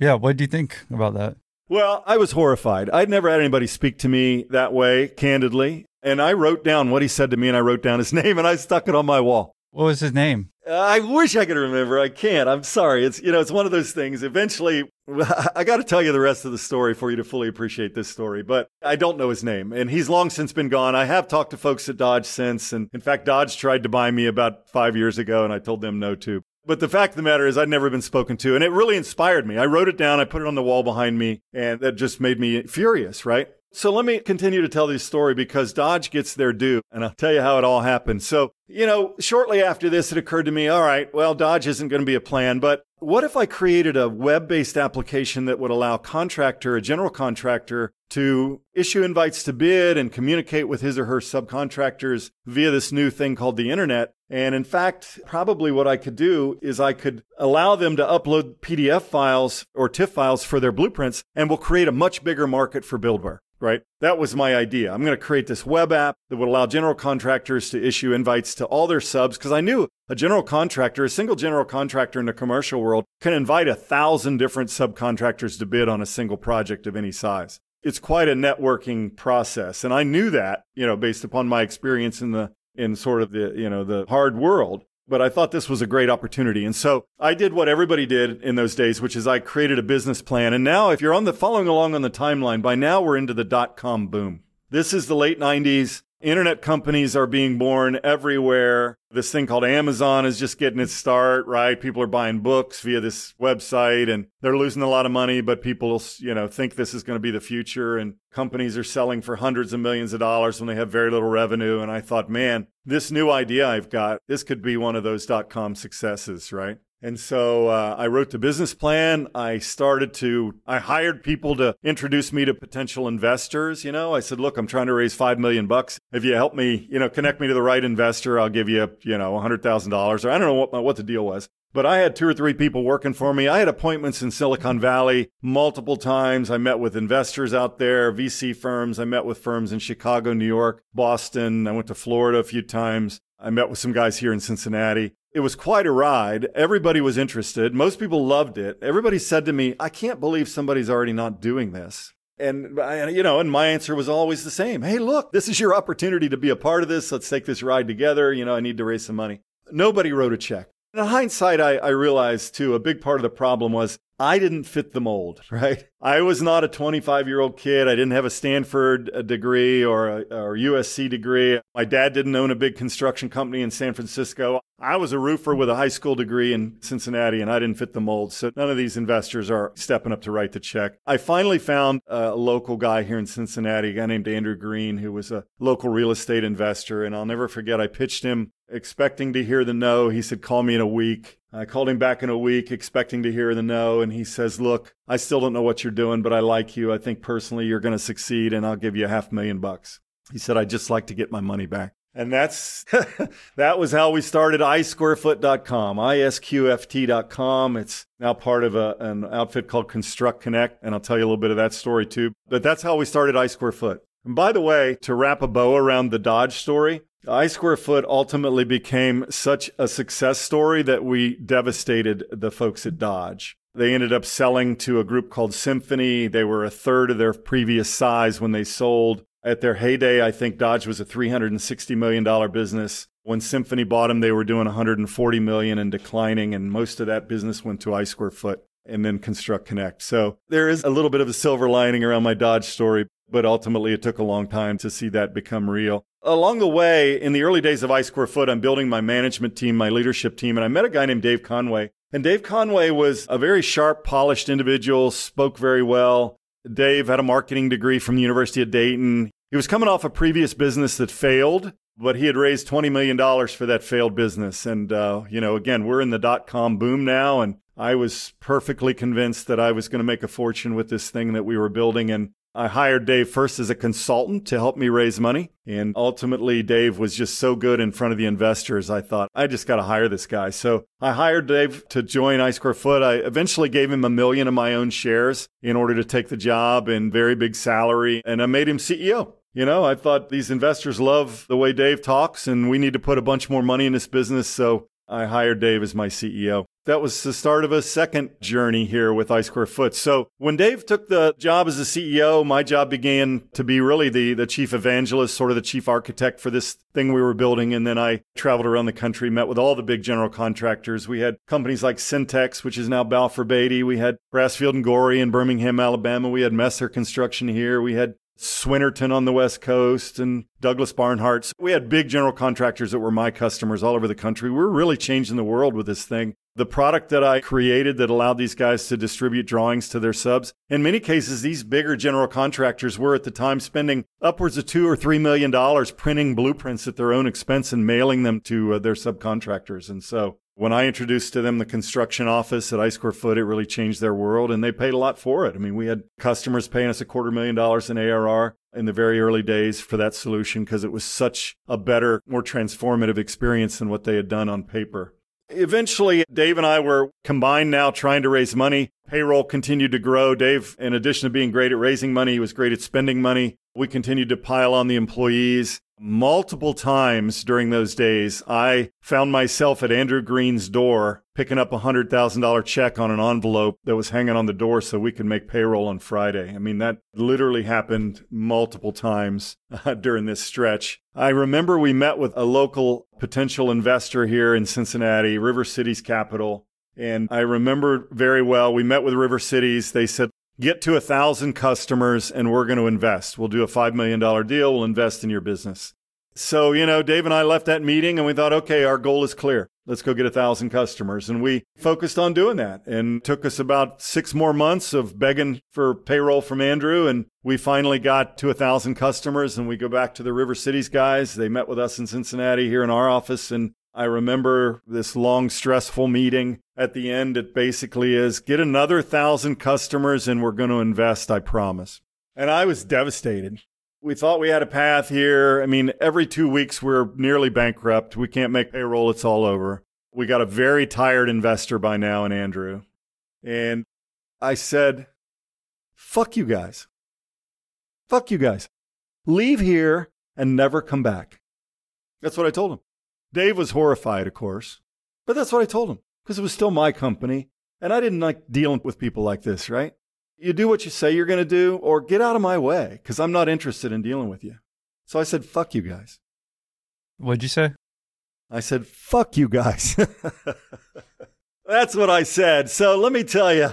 Yeah. What do you think about that? Well, I was horrified. I'd never had anybody speak to me that way, candidly. And I wrote down what he said to me and I wrote down his name and I stuck it on my wall. What was his name? I wish I could remember. I can't. I'm sorry. It's you know, it's one of those things. Eventually, I got to tell you the rest of the story for you to fully appreciate this story, but I don't know his name and he's long since been gone. I have talked to folks at Dodge since and in fact Dodge tried to buy me about 5 years ago and I told them no too. But the fact of the matter is, I'd never been spoken to, and it really inspired me. I wrote it down, I put it on the wall behind me, and that just made me furious, right? So let me continue to tell this story because Dodge gets their due, and I'll tell you how it all happened. So, you know, shortly after this, it occurred to me, all right, well, Dodge isn't going to be a plan, but what if I created a web based application that would allow contractor, a general contractor, to issue invites to bid and communicate with his or her subcontractors via this new thing called the internet? And in fact, probably what I could do is I could allow them to upload PDF files or TIFF files for their blueprints, and we'll create a much bigger market for buildware right? That was my idea. I'm going to create this web app that would allow general contractors to issue invites to all their subs because I knew a general contractor, a single general contractor in the commercial world, can invite a thousand different subcontractors to bid on a single project of any size. It's quite a networking process. And I knew that, you know, based upon my experience in the in sort of the, you know, the hard world but I thought this was a great opportunity. And so I did what everybody did in those days, which is I created a business plan. And now, if you're on the following along on the timeline, by now we're into the dot com boom. This is the late 90s. Internet companies are being born everywhere. This thing called Amazon is just getting its start, right? People are buying books via this website and they're losing a lot of money, but people, you know, think this is going to be the future and companies are selling for hundreds of millions of dollars when they have very little revenue. And I thought, man, this new idea I've got, this could be one of those dot com successes, right? And so uh, I wrote the business plan. I started to, I hired people to introduce me to potential investors. You know, I said, look, I'm trying to raise five million bucks. If you help me, you know, connect me to the right investor, I'll give you, you know, a hundred thousand dollars. Or I don't know what what the deal was. But I had two or three people working for me. I had appointments in Silicon Valley multiple times. I met with investors out there, VC firms. I met with firms in Chicago, New York, Boston. I went to Florida a few times. I met with some guys here in Cincinnati. It was quite a ride. Everybody was interested. Most people loved it. Everybody said to me, I can't believe somebody's already not doing this. And, you know, and my answer was always the same. Hey, look, this is your opportunity to be a part of this. Let's take this ride together. You know, I need to raise some money. Nobody wrote a check. In hindsight, I, I realized too, a big part of the problem was I didn't fit the mold, right? I was not a 25 year old kid. I didn't have a Stanford uh, degree or a or USC degree. My dad didn't own a big construction company in San Francisco. I was a roofer with a high school degree in Cincinnati and I didn't fit the mold. So none of these investors are stepping up to write the check. I finally found a local guy here in Cincinnati, a guy named Andrew Green, who was a local real estate investor. And I'll never forget, I pitched him expecting to hear the no. He said, call me in a week. I called him back in a week expecting to hear the no. And he says, look, I still don't know what you're doing, but I like you. I think personally you're going to succeed and I'll give you a half million bucks. He said, I'd just like to get my money back. And that's that was how we started isquarefoot.com, isqft.com. It's now part of a, an outfit called Construct Connect, and I'll tell you a little bit of that story too. But that's how we started iSquarefoot. And by the way, to wrap a bow around the Dodge story, iSquarefoot ultimately became such a success story that we devastated the folks at Dodge. They ended up selling to a group called Symphony. They were a third of their previous size when they sold. At their heyday, I think Dodge was a $360 million business. When Symphony bought them, they were doing 140 million and declining, and most of that business went to I Square Foot and then Construct Connect. So there is a little bit of a silver lining around my Dodge story, but ultimately it took a long time to see that become real. Along the way, in the early days of iSquarefoot, I'm building my management team, my leadership team, and I met a guy named Dave Conway. And Dave Conway was a very sharp, polished individual, spoke very well. Dave had a marketing degree from the University of Dayton. He was coming off a previous business that failed, but he had raised $20 million for that failed business. And, uh, you know, again, we're in the dot com boom now. And I was perfectly convinced that I was going to make a fortune with this thing that we were building. And I hired Dave first as a consultant to help me raise money. And ultimately, Dave was just so good in front of the investors. I thought, I just got to hire this guy. So I hired Dave to join iSquarefoot. I eventually gave him a million of my own shares in order to take the job and very big salary. And I made him CEO. You know, I thought these investors love the way Dave talks, and we need to put a bunch more money in this business. So I hired Dave as my CEO. That was the start of a second journey here with iSquarefoot. So when Dave took the job as the CEO, my job began to be really the, the chief evangelist, sort of the chief architect for this thing we were building. And then I traveled around the country, met with all the big general contractors. We had companies like Centex, which is now Balfour Beatty. We had Brasfield and Gorrie in Birmingham, Alabama. We had Messer Construction here. We had Swinnerton on the West Coast and Douglas Barnhart's. We had big general contractors that were my customers all over the country. We we're really changing the world with this thing. The product that I created that allowed these guys to distribute drawings to their subs. In many cases, these bigger general contractors were at the time spending upwards of two or three million dollars printing blueprints at their own expense and mailing them to uh, their subcontractors. And so when I introduced to them the construction office at iSquarefoot, it really changed their world and they paid a lot for it. I mean, we had customers paying us a quarter million dollars in ARR in the very early days for that solution because it was such a better, more transformative experience than what they had done on paper. Eventually, Dave and I were combined now trying to raise money. Payroll continued to grow. Dave, in addition to being great at raising money, he was great at spending money. We continued to pile on the employees. Multiple times during those days, I found myself at Andrew Green's door picking up a $100,000 check on an envelope that was hanging on the door so we could make payroll on Friday. I mean, that literally happened multiple times uh, during this stretch. I remember we met with a local potential investor here in Cincinnati, River Cities Capital. And I remember very well, we met with River Cities. They said, get to a thousand customers and we're going to invest. We'll do a $5 million deal. We'll invest in your business. So, you know, Dave and I left that meeting and we thought, okay, our goal is clear. Let's go get a thousand customers. And we focused on doing that and took us about six more months of begging for payroll from Andrew. And we finally got to a thousand customers and we go back to the River Cities guys. They met with us in Cincinnati here in our office and I remember this long, stressful meeting. At the end, it basically is get another thousand customers and we're going to invest, I promise. And I was devastated. We thought we had a path here. I mean, every two weeks we're nearly bankrupt. We can't make payroll. It's all over. We got a very tired investor by now in Andrew. And I said, fuck you guys. Fuck you guys. Leave here and never come back. That's what I told him. Dave was horrified, of course, but that's what I told him because it was still my company. And I didn't like dealing with people like this, right? You do what you say you're going to do or get out of my way because I'm not interested in dealing with you. So I said, fuck you guys. What'd you say? I said, fuck you guys. That's what I said. So let me tell you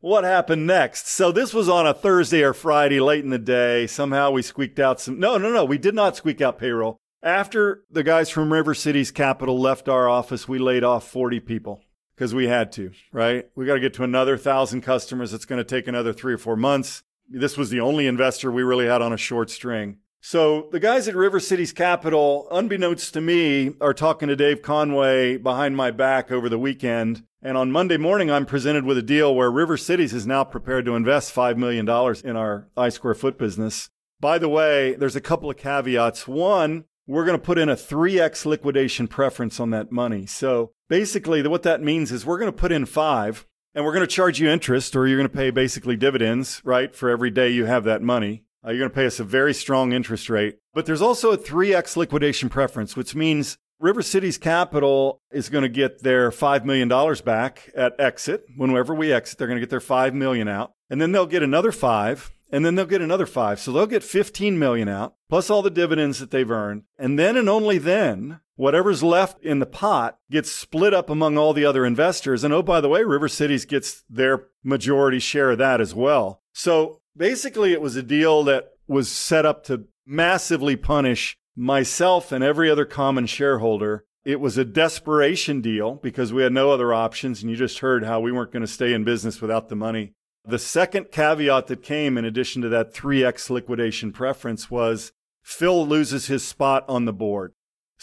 what happened next. So this was on a Thursday or Friday late in the day. Somehow we squeaked out some. No, no, no. We did not squeak out payroll. After the guys from River Cities Capital left our office, we laid off 40 people because we had to, right? We got to get to another thousand customers. It's going to take another three or four months. This was the only investor we really had on a short string. So the guys at River Cities Capital, unbeknownst to me, are talking to Dave Conway behind my back over the weekend. And on Monday morning, I'm presented with a deal where River Cities is now prepared to invest $5 million in our I square foot business. By the way, there's a couple of caveats. One, we're going to put in a 3x liquidation preference on that money. So basically, what that means is we're going to put in five and we're going to charge you interest or you're going to pay basically dividends, right, for every day you have that money. Uh, you're going to pay us a very strong interest rate. But there's also a 3x liquidation preference, which means River Cities capital is going to get their $5 million back at exit. Whenever we exit, they're going to get their 5 million out. And then they'll get another five and then they'll get another five. So they'll get 15 million out plus all the dividends that they've earned. And then and only then, whatever's left in the pot gets split up among all the other investors. And oh, by the way, River Cities gets their majority share of that as well. So basically it was a deal that was set up to massively punish myself and every other common shareholder. It was a desperation deal because we had no other options. And you just heard how we weren't going to stay in business without the money. The second caveat that came in addition to that 3x liquidation preference was Phil loses his spot on the board.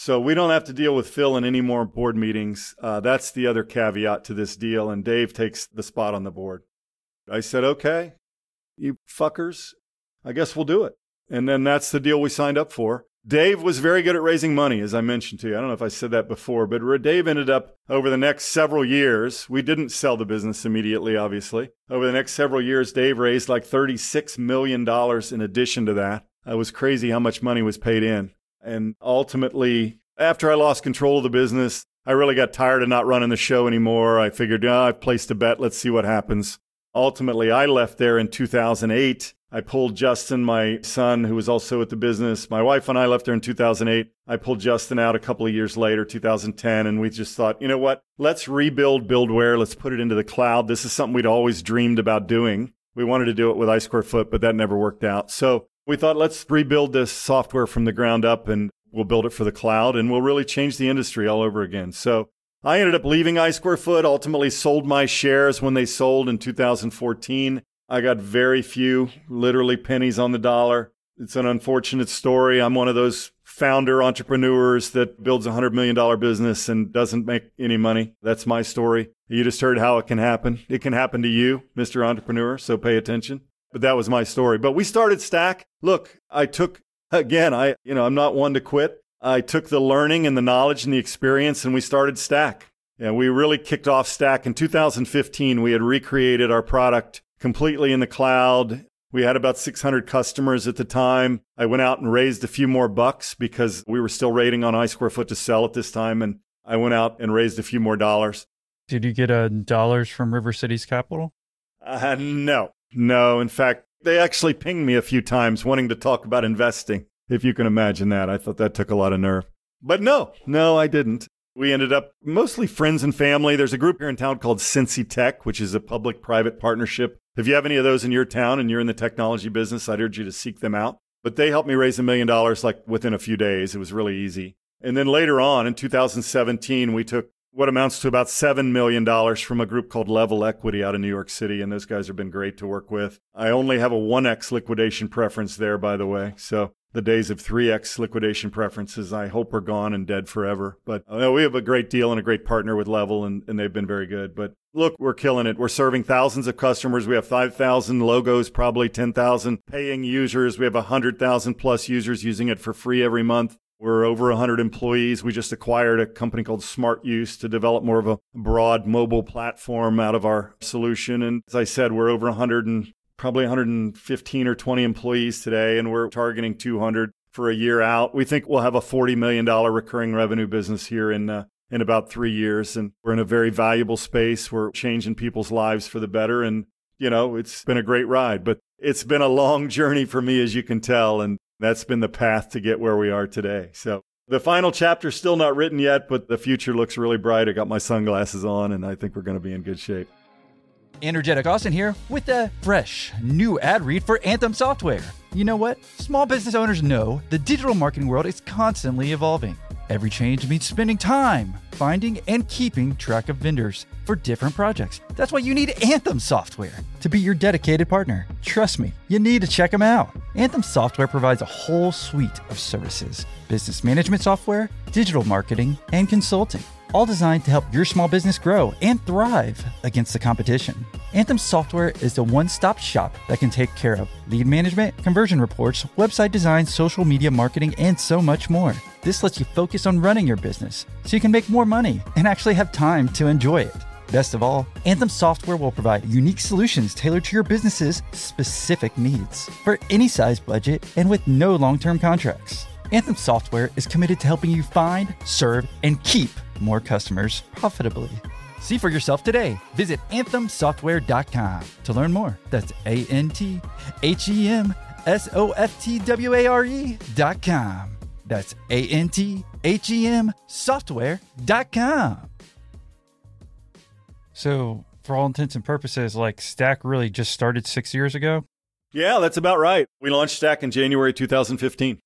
So we don't have to deal with Phil in any more board meetings. Uh, that's the other caveat to this deal. And Dave takes the spot on the board. I said, okay, you fuckers, I guess we'll do it. And then that's the deal we signed up for. Dave was very good at raising money, as I mentioned to you. I don't know if I said that before, but Dave ended up over the next several years. We didn't sell the business immediately, obviously. Over the next several years, Dave raised like $36 million in addition to that. It was crazy how much money was paid in. And ultimately, after I lost control of the business, I really got tired of not running the show anymore. I figured, oh, I've placed a bet. Let's see what happens. Ultimately, I left there in 2008 I pulled Justin, my son, who was also at the business. My wife and I left there in 2008. I pulled Justin out a couple of years later, 2010, and we just thought, you know what? Let's rebuild Buildware. Let's put it into the cloud. This is something we'd always dreamed about doing. We wanted to do it with I Square Foot, but that never worked out. So we thought, let's rebuild this software from the ground up and we'll build it for the cloud and we'll really change the industry all over again. So I ended up leaving I Square Foot, ultimately sold my shares when they sold in 2014. I got very few, literally pennies on the dollar. It's an unfortunate story. I'm one of those founder entrepreneurs that builds a $100 million business and doesn't make any money. That's my story. You just heard how it can happen. It can happen to you, Mr. Entrepreneur, so pay attention. But that was my story. But we started Stack. Look, I took, again, I, you know, I'm not one to quit. I took the learning and the knowledge and the experience and we started Stack. And we really kicked off Stack in 2015. We had recreated our product completely in the cloud. We had about 600 customers at the time. I went out and raised a few more bucks because we were still rating on I Square Foot to sell at this time. And I went out and raised a few more dollars. Did you get uh, dollars from River Cities capital? Uh, no, no. In fact, they actually pinged me a few times wanting to talk about investing. If you can imagine that, I thought that took a lot of nerve. But no, no, I didn't. We ended up mostly friends and family. There's a group here in town called CincyTech, which is a public private partnership if you have any of those in your town and you're in the technology business, I'd urge you to seek them out. But they helped me raise a million dollars like within a few days. It was really easy. And then later on in 2017, we took what amounts to about $7 million from a group called Level Equity out of New York City. And those guys have been great to work with. I only have a 1X liquidation preference there, by the way. So the days of 3x liquidation preferences I hope are gone and dead forever. But uh, we have a great deal and a great partner with Level, and, and they've been very good. But look, we're killing it. We're serving thousands of customers. We have 5,000 logos, probably 10,000 paying users. We have 100,000 plus users using it for free every month. We're over 100 employees. We just acquired a company called SmartUse to develop more of a broad mobile platform out of our solution. And as I said, we're over 100 and probably 115 or 20 employees today, and we're targeting 200 for a year out. We think we'll have a $40 million recurring revenue business here in, uh, in about three years. And we're in a very valuable space. We're changing people's lives for the better. And, you know, it's been a great ride, but it's been a long journey for me, as you can tell. And that's been the path to get where we are today. So the final chapter's still not written yet, but the future looks really bright. I got my sunglasses on, and I think we're going to be in good shape. Energetic Austin here with a fresh new ad read for Anthem Software. You know what? Small business owners know the digital marketing world is constantly evolving. Every change means spending time finding and keeping track of vendors for different projects. That's why you need Anthem Software to be your dedicated partner. Trust me, you need to check them out. Anthem Software provides a whole suite of services business management software, digital marketing, and consulting all designed to help your small business grow and thrive against the competition. Anthem Software is the one stop shop that can take care of lead management, conversion reports, website design, social media marketing, and so much more. This lets you focus on running your business so you can make more money and actually have time to enjoy it. Best of all, Anthem Software will provide unique solutions tailored to your business's specific needs for any size budget and with no long term contracts. Anthem Software is committed to helping you find, serve, and keep more customers profitably. See for yourself today. Visit anthemsoftware.com to learn more. That's A N T H E M S O F T W A R E.com. That's A N T H E M software.com. So, for all intents and purposes, like Stack really just started six years ago. Yeah, that's about right. We launched Stack in January 2015.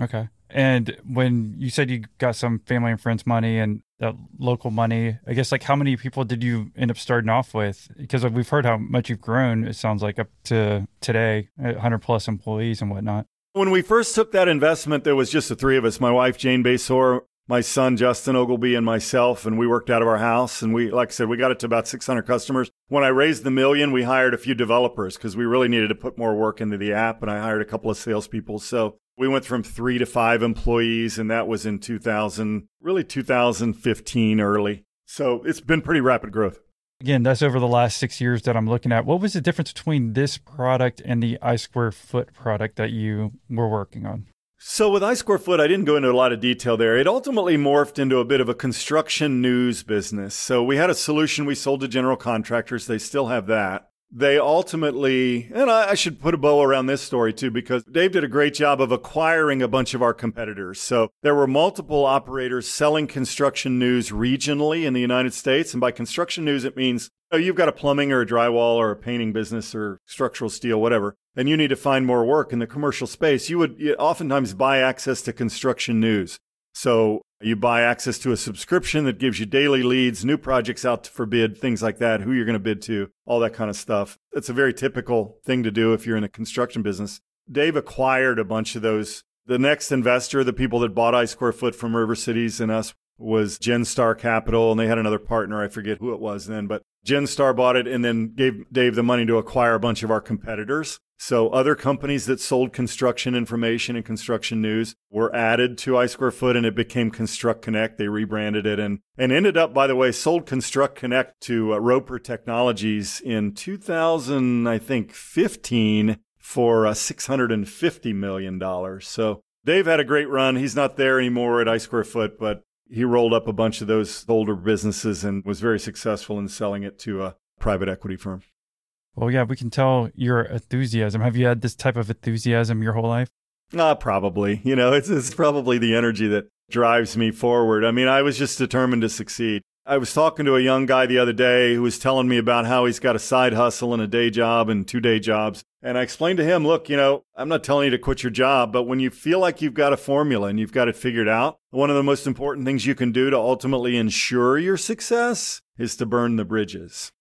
Okay. And when you said you got some family and friends money and that local money, I guess like how many people did you end up starting off with? Because we've heard how much you've grown. It sounds like up to today, 100 plus employees and whatnot. When we first took that investment, there was just the three of us my wife, Jane Basor, my son, Justin Ogilvie, and myself. And we worked out of our house. And we, like I said, we got it to about 600 customers. When I raised the million, we hired a few developers because we really needed to put more work into the app. And I hired a couple of salespeople. So we went from three to five employees, and that was in 2000, really 2015 early. So it's been pretty rapid growth. Again, that's over the last six years that I'm looking at. What was the difference between this product and the I Square Foot product that you were working on? So with I Square Foot, I didn't go into a lot of detail there. It ultimately morphed into a bit of a construction news business. So we had a solution we sold to general contractors. They still have that they ultimately, and I, I, should put a bow around this story too, because Dave did a great job of acquiring a bunch of our competitors. So there were multiple operators selling construction news regionally in the United States. And by construction news, it means oh, you've got a plumbing or a drywall or a painting business or structural steel, whatever, and you need to find more work in the commercial space. You would oftentimes buy access to construction news. So you buy access to a subscription that gives you daily leads, new projects out for bid, things like that, who you're going to bid to, all that kind of stuff. It's a very typical thing to do if you're in the construction business. Dave acquired a bunch of those. The next investor, the people that bought I Square Foot from River Cities and us, was Genstar Capital, and they had another partner. I forget who it was then, but Genstar bought it and then gave Dave the money to acquire a bunch of our competitors. So other companies that sold construction information and construction news were added to I Square Foot and it became Construct Connect. They rebranded it and, and ended up, by the way, sold Construct Connect to uh, Roper Technologies in 2000, I think 15 for uh, $650 million. So Dave had a great run. He's not there anymore at I Square Foot, but he rolled up a bunch of those older businesses and was very successful in selling it to a private equity firm. Well, yeah, we can tell your enthusiasm. Have you had this type of enthusiasm your whole life? Uh, probably. You know, it's, it's probably the energy that drives me forward. I mean, I was just determined to succeed. I was talking to a young guy the other day who was telling me about how he's got a side hustle and a day job and two day jobs. And I explained to him, look, you know, I'm not telling you to quit your job, but when you feel like you've got a formula and you've got it figured out, one of the most important things you can do to ultimately ensure your success is to burn the bridges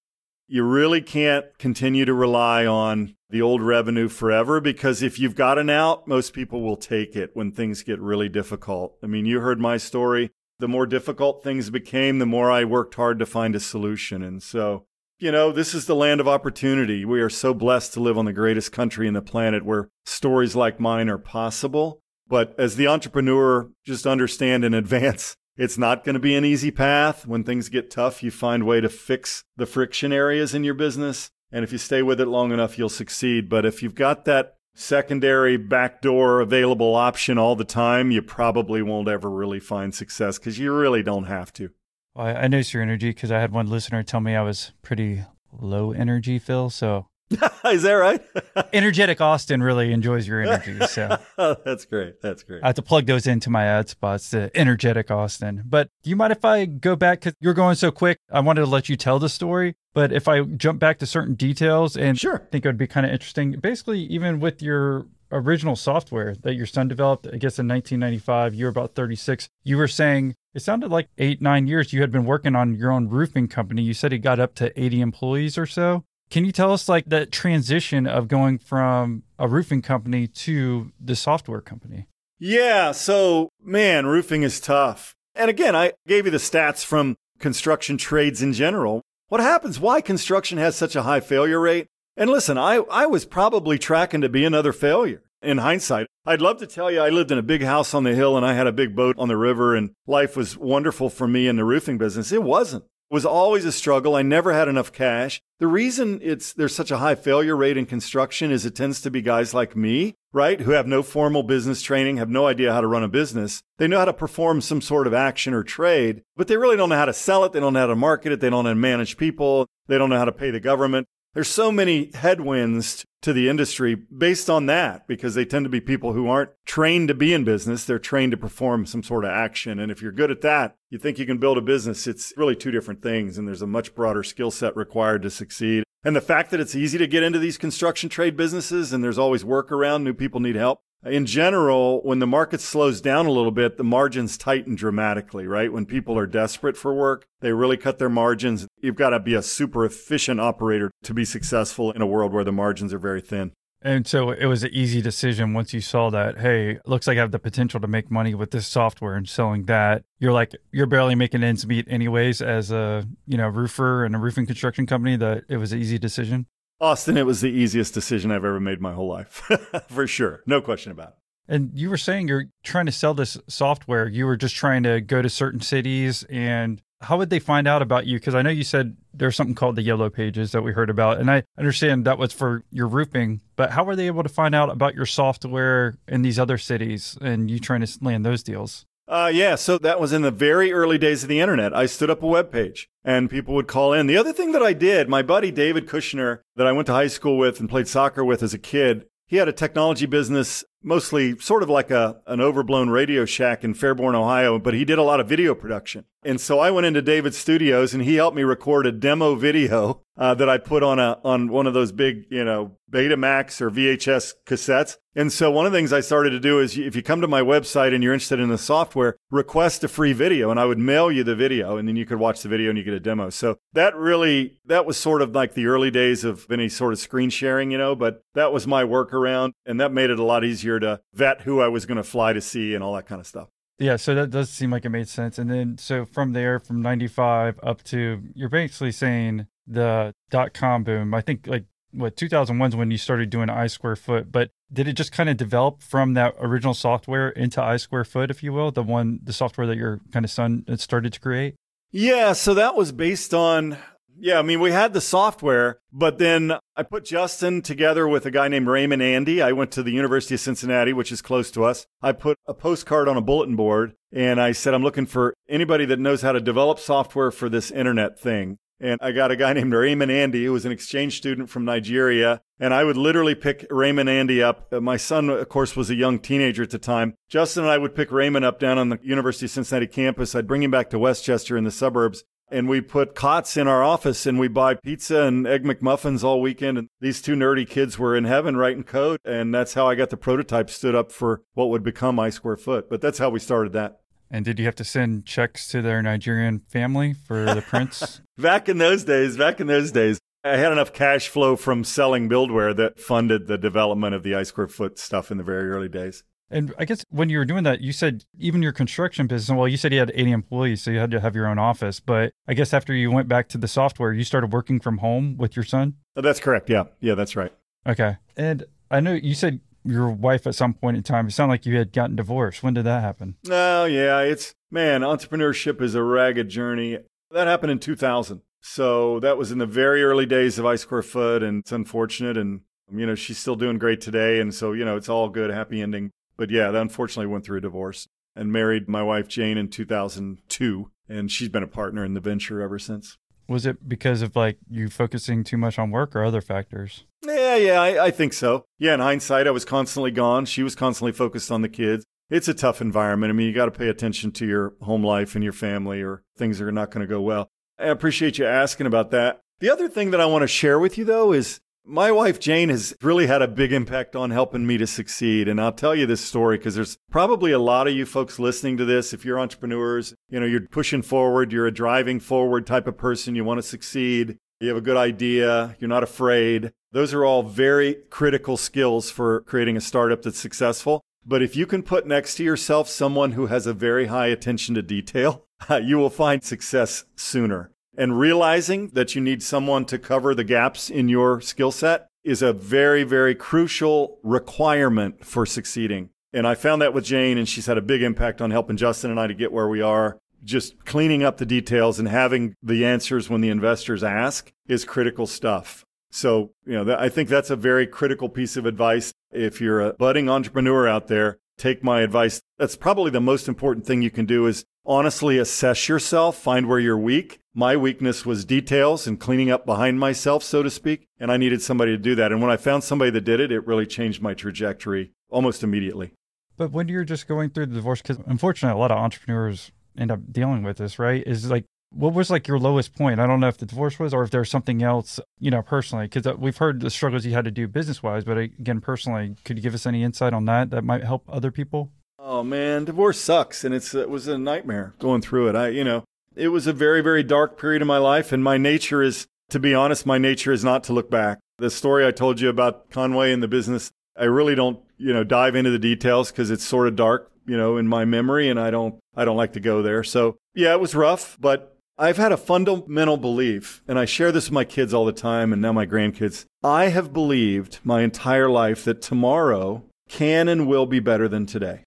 you really can't continue to rely on the old revenue forever because if you've got an out, most people will take it when things get really difficult. I mean, you heard my story. The more difficult things became, the more I worked hard to find a solution. And so, you know, this is the land of opportunity. We are so blessed to live on the greatest country in the planet where stories like mine are possible. But as the entrepreneur, just understand in advance it's not going to be an easy path. When things get tough, you find a way to fix the friction areas in your business. And if you stay with it long enough, you'll succeed. But if you've got that secondary backdoor available option all the time, you probably won't ever really find success because you really don't have to. Well, I noticed your energy because I had one listener tell me I was pretty low energy, Phil. So Is that right? Energetic Austin really enjoys your energy. So that's great. That's great. I have to plug those into my ad spots, the Energetic Austin. But do you mind if I go back? Because you're going so quick. I wanted to let you tell the story. But if I jump back to certain details and sure. I think it would be kind of interesting, basically, even with your original software that your son developed, I guess in 1995, you were about 36. You were saying it sounded like eight, nine years you had been working on your own roofing company. You said he got up to 80 employees or so. Can you tell us like the transition of going from a roofing company to the software company? Yeah. So, man, roofing is tough. And again, I gave you the stats from construction trades in general. what happens? Why construction has such a high failure rate? And listen, I, I was probably tracking to be another failure in hindsight. I'd love to tell you I lived in a big house on the hill and I had a big boat on the river and life was wonderful for me in the roofing business. It wasn't was always a struggle. I never had enough cash. The reason it's there's such a high failure rate in construction is it tends to be guys like me, right, who have no formal business training, have no idea how to run a business. They know how to perform some sort of action or trade, but they really don't know how to sell it. They don't know how to market it. They don't know how to manage people. They don't know how to pay the government. There's so many headwinds to the industry based on that because they tend to be people who aren't trained to be in business. They're trained to perform some sort of action. And if you're good at that, you think you can build a business. It's really two different things. And there's a much broader skill set required to succeed. And the fact that it's easy to get into these construction trade businesses and there's always work around, new people need help in general, when the market slows down a little bit, the margins tighten dramatically, right? When people are desperate for work, they really cut their margins. You've got to be a super efficient operator to be successful in a world where the margins are very thin. And so it was an easy decision once you saw that, hey, looks like I have the potential to make money with this software and selling that. You're like, you're barely making ends meet anyways as a, you know, roofer and a roofing construction company that it was an easy decision. Austin, it was the easiest decision I've ever made my whole life, for sure. No question about it. And you were saying you're trying to sell this software. You were just trying to go to certain cities. And how would they find out about you? Because I know you said there's something called the Yellow Pages that we heard about. And I understand that was for your roofing. But how were they able to find out about your software in these other cities and you trying to land those deals? Uh, yeah, so that was in the very early days of the internet. I stood up a web page and people would call in. The other thing that I did, my buddy David Kushner, that I went to high school with and played soccer with as a kid, he had a technology business, mostly sort of like a, an overblown Radio Shack in Fairborn, Ohio, but he did a lot of video production. And so I went into David's studios and he helped me record a demo video uh, that I put on a on one of those big, you know, Betamax or VHS cassettes. And so one of the things I started to do is if you come to my website and you're interested in the software, request a free video and I would mail you the video and then you could watch the video and you get a demo. So that really that was sort of like the early days of any sort of screen sharing, you know, but that was my workaround and that made it a lot easier to vet who I was going to fly to see and all that kind of stuff. Yeah, so that does seem like it made sense. And then so from there, from '95 up to you're basically saying the dot com boom. I think like what 2001 is when you started doing I square foot, but did it just kind of develop from that original software into I square foot, if you will, the one the software that your kind of son started to create? Yeah, so that was based on yeah, I mean, we had the software, but then I put Justin together with a guy named Raymond Andy. I went to the University of Cincinnati, which is close to us. I put a postcard on a bulletin board and I said, I'm looking for anybody that knows how to develop software for this internet thing. And I got a guy named Raymond Andy, who was an exchange student from Nigeria. And I would literally pick Raymond Andy up. Uh, my son, of course, was a young teenager at the time. Justin and I would pick Raymond up down on the University of Cincinnati campus. I'd bring him back to Westchester in the suburbs and we put cots in our office and we buy pizza and egg McMuffins all weekend. And these two nerdy kids were in heaven writing code. And that's how I got the prototype stood up for what would become I Square Foot. But that's how we started that. And did you have to send checks to their Nigerian family for the prints? back in those days, back in those days, I had enough cash flow from selling buildware that funded the development of the I Square Foot stuff in the very early days. And I guess when you were doing that, you said even your construction business, well, you said you had 80 employees, so you had to have your own office. But I guess after you went back to the software, you started working from home with your son? Oh, that's correct. Yeah. Yeah, that's right. Okay. And I know you said your wife at some point in time, it sounded like you had gotten divorced. When did that happen? Oh, yeah. It's, man, entrepreneurship is a ragged journey. That happened in 2000. So that was in the very early days of I Square Foot, and it's unfortunate. And, you know, she's still doing great today. And so, you know, it's all good, happy ending. But yeah, that unfortunately went through a divorce and married my wife Jane in 2002. And she's been a partner in the venture ever since. Was it because of like you focusing too much on work or other factors? Yeah, yeah, I, I think so. Yeah, in hindsight, I was constantly gone. She was constantly focused on the kids. It's a tough environment. I mean, you got to pay attention to your home life and your family, or things are not going to go well. I appreciate you asking about that. The other thing that I want to share with you, though, is my wife Jane has really had a big impact on helping me to succeed. And I'll tell you this story because there's probably a lot of you folks listening to this. If you're entrepreneurs, you know, you're pushing forward, you're a driving forward type of person, you want to succeed, you have a good idea, you're not afraid. Those are all very critical skills for creating a startup that's successful. But if you can put next to yourself someone who has a very high attention to detail, you will find success sooner. And realizing that you need someone to cover the gaps in your skill set is a very, very crucial requirement for succeeding. And I found that with Jane, and she's had a big impact on helping Justin and I to get where we are. Just cleaning up the details and having the answers when the investors ask is critical stuff. So, you know, I think that's a very critical piece of advice. If you're a budding entrepreneur out there, take my advice. That's probably the most important thing you can do is honestly assess yourself, find where you're weak. My weakness was details and cleaning up behind myself, so to speak. And I needed somebody to do that. And when I found somebody that did it, it really changed my trajectory almost immediately. But when you're just going through the divorce, because unfortunately, a lot of entrepreneurs end up dealing with this, right? Is like, what was like your lowest point? I don't know if the divorce was or if there's something else, you know, personally, because uh, we've heard the struggles you had to do business wise, but again, personally, could you give us any insight on that that might help other people? Oh man, divorce sucks, and it's it was a nightmare going through it. I, you know, it was a very very dark period of my life, and my nature is, to be honest, my nature is not to look back. The story I told you about Conway and the business, I really don't, you know, dive into the details because it's sort of dark, you know, in my memory, and I don't I don't like to go there. So yeah, it was rough, but I've had a fundamental belief, and I share this with my kids all the time, and now my grandkids. I have believed my entire life that tomorrow can and will be better than today.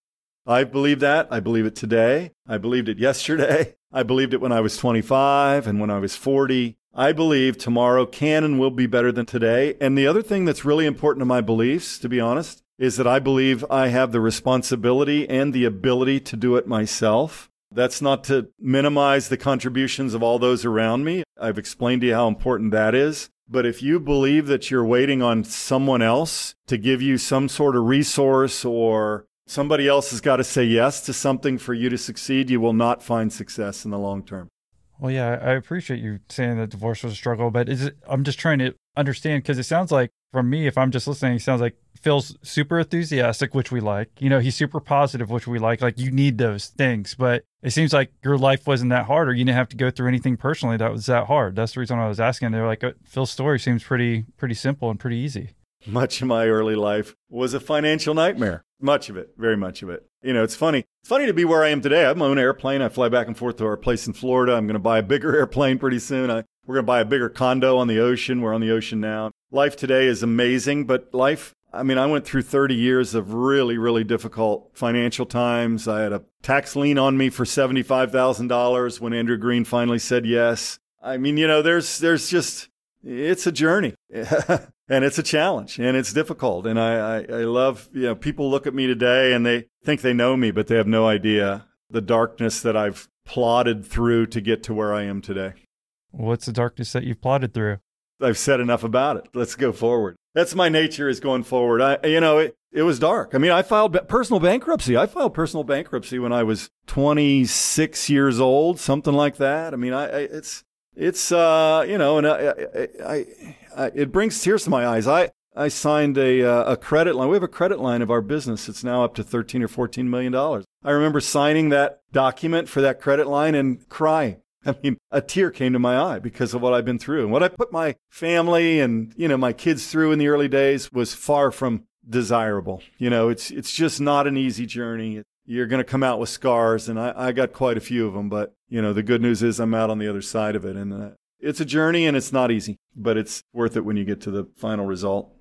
I believe that. I believe it today. I believed it yesterday. I believed it when I was 25 and when I was 40. I believe tomorrow can and will be better than today. And the other thing that's really important to my beliefs, to be honest, is that I believe I have the responsibility and the ability to do it myself. That's not to minimize the contributions of all those around me. I've explained to you how important that is. But if you believe that you're waiting on someone else to give you some sort of resource or somebody else has got to say yes to something for you to succeed, you will not find success in the long term. Well, yeah, I appreciate you saying that divorce was a struggle, but it, I'm just trying to understand because it sounds like from me, if I'm just listening, it sounds like Phil's super enthusiastic, which we like. You know, he's super positive, which we like. Like you need those things, but it seems like your life wasn't that hard, or you didn't have to go through anything personally that was that hard. That's the reason I was asking. They're like, uh, Phil's story seems pretty, pretty simple and pretty easy. Much of my early life was a financial nightmare. Much of it, very much of it. You know, it's funny. It's funny to be where I am today. I have my own airplane. I fly back and forth to our place in Florida. I'm going to buy a bigger airplane pretty soon. I, we're going to buy a bigger condo on the ocean. We're on the ocean now. Life today is amazing, but life, I mean, I went through 30 years of really, really difficult financial times. I had a tax lien on me for $75,000 when Andrew Green finally said yes. I mean, you know, there's, there's just, it's a journey. and it's a challenge and it's difficult. And I, I, I, love, you know, people look at me today and they think they know me, but they have no idea the darkness that I've plodded through to get to where I am today. What's the darkness that you've plodded through? I've said enough about it. Let's go forward. That's my nature is going forward. I, you know, it, it was dark. I mean, I filed personal bankruptcy. I filed personal bankruptcy when I was 26 years old, something like that. I mean, I, I it's, it's, uh, you know, and I, I, I, it brings tears to my eyes. I, I signed a, uh, a credit line. We have a credit line of our business. It's now up to 13 or 14 million dollars. I remember signing that document for that credit line and crying. I mean, a tear came to my eye because of what I've been through and what I put my family and, you know, my kids through in the early days was far from desirable. You know, it's, it's just not an easy journey. You're going to come out with scars and I, I got quite a few of them, but you know, the good news is I'm out on the other side of it and uh, it's a journey and it's not easy, but it's worth it when you get to the final result.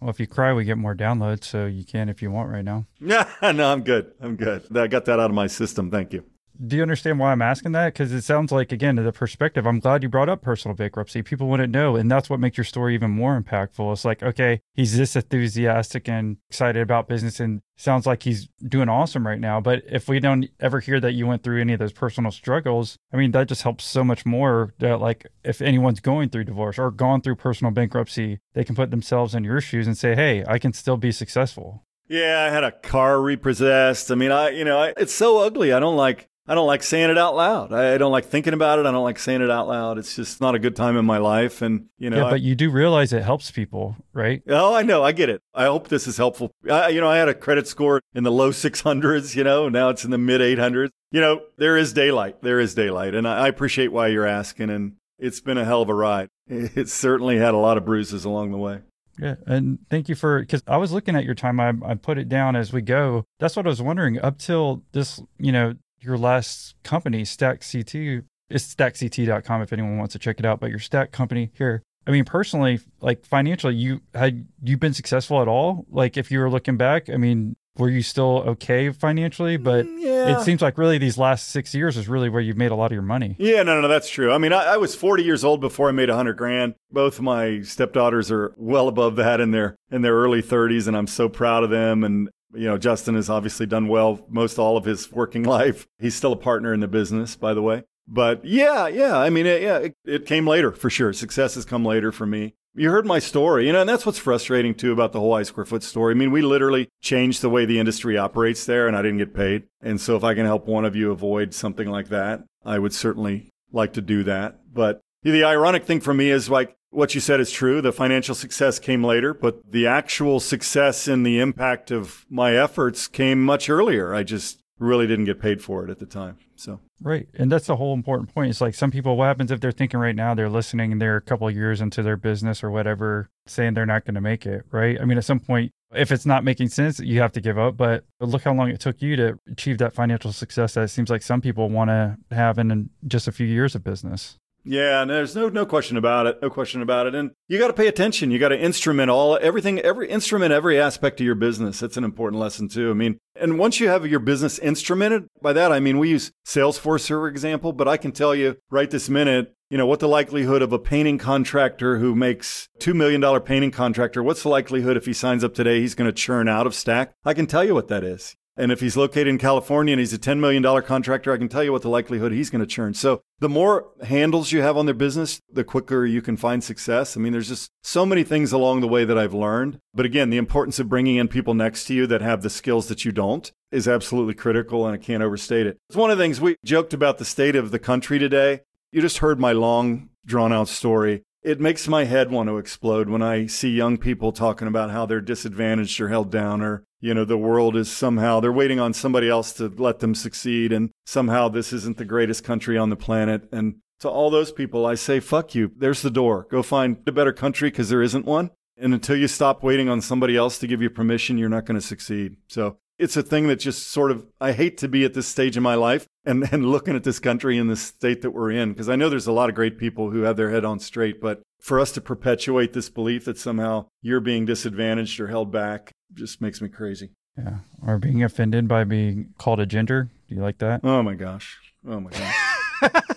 Well, if you cry, we get more downloads, so you can if you want right now. no, I'm good. I'm good. I got that out of my system. Thank you do you understand why I'm asking that? Because it sounds like, again, to the perspective, I'm glad you brought up personal bankruptcy. People wouldn't know. And that's what makes your story even more impactful. It's like, okay, he's this enthusiastic and excited about business and sounds like he's doing awesome right now. But if we don't ever hear that you went through any of those personal struggles, I mean, that just helps so much more that, like, if anyone's going through divorce or gone through personal bankruptcy, they can put themselves in your shoes and say, hey, I can still be successful. Yeah, I had a car repossessed. I mean, I, you know, I, it's so ugly. I don't like I don't like saying it out loud. I don't like thinking about it. I don't like saying it out loud. It's just not a good time in my life. And, you know, yeah, but I, you do realize it helps people, right? Oh, I know. I get it. I hope this is helpful. I, you know, I had a credit score in the low 600s, you know, now it's in the mid 800s. You know, there is daylight. There is daylight. And I, I appreciate why you're asking. And it's been a hell of a ride. It certainly had a lot of bruises along the way. Yeah, and thank you for because I was looking at your time. I, I put it down as we go. That's what I was wondering. Up till this, you know, your last company, Stack CT, It's stackct.com if anyone wants to check it out. But your stack company here, I mean, personally, like financially, you had you been successful at all? Like, if you were looking back, I mean, were you still okay financially? But Mm, yeah. it seems like really these last six years is really where you've made a lot of your money. Yeah, no, no, no, that's true. I mean, I, I was 40 years old before I made 100 grand. Both my stepdaughters are well above that in their in their early 30s, and I'm so proud of them. And you know, Justin has obviously done well most all of his working life. He's still a partner in the business, by the way. But yeah, yeah, I mean, it, yeah, it, it came later for sure. Success has come later for me. You heard my story, you know, and that's what's frustrating too about the whole I square foot story. I mean, we literally changed the way the industry operates there, and I didn't get paid. And so, if I can help one of you avoid something like that, I would certainly like to do that. But the ironic thing for me is like what you said is true. The financial success came later, but the actual success and the impact of my efforts came much earlier. I just really didn't get paid for it at the time. So. Right. And that's the whole important point. It's like some people, what happens if they're thinking right now, they're listening and they're a couple years into their business or whatever, saying they're not going to make it, right? I mean, at some point, if it's not making sense, you have to give up. But look how long it took you to achieve that financial success that it seems like some people want to have in just a few years of business. Yeah, and there's no no question about it. No question about it. And you got to pay attention. You got to instrument all everything, every instrument, every aspect of your business. That's an important lesson too. I mean, and once you have your business instrumented, by that I mean we use Salesforce for example, but I can tell you right this minute, you know, what the likelihood of a painting contractor who makes $2 million painting contractor, what's the likelihood if he signs up today he's going to churn out of Stack? I can tell you what that is. And if he's located in California and he's a $10 million contractor, I can tell you what the likelihood he's going to churn. So the more handles you have on their business, the quicker you can find success. I mean, there's just so many things along the way that I've learned. But again, the importance of bringing in people next to you that have the skills that you don't is absolutely critical, and I can't overstate it. It's one of the things we joked about the state of the country today. You just heard my long, drawn out story. It makes my head want to explode when I see young people talking about how they're disadvantaged or held down or you know, the world is somehow, they're waiting on somebody else to let them succeed. And somehow this isn't the greatest country on the planet. And to all those people, I say, fuck you. There's the door. Go find a better country because there isn't one. And until you stop waiting on somebody else to give you permission, you're not going to succeed. So it's a thing that just sort of, I hate to be at this stage in my life and, and looking at this country and the state that we're in, because I know there's a lot of great people who have their head on straight, but for us to perpetuate this belief that somehow you're being disadvantaged or held back just makes me crazy. Yeah. Or being offended by being called a gender. Do you like that? Oh my gosh. Oh my gosh.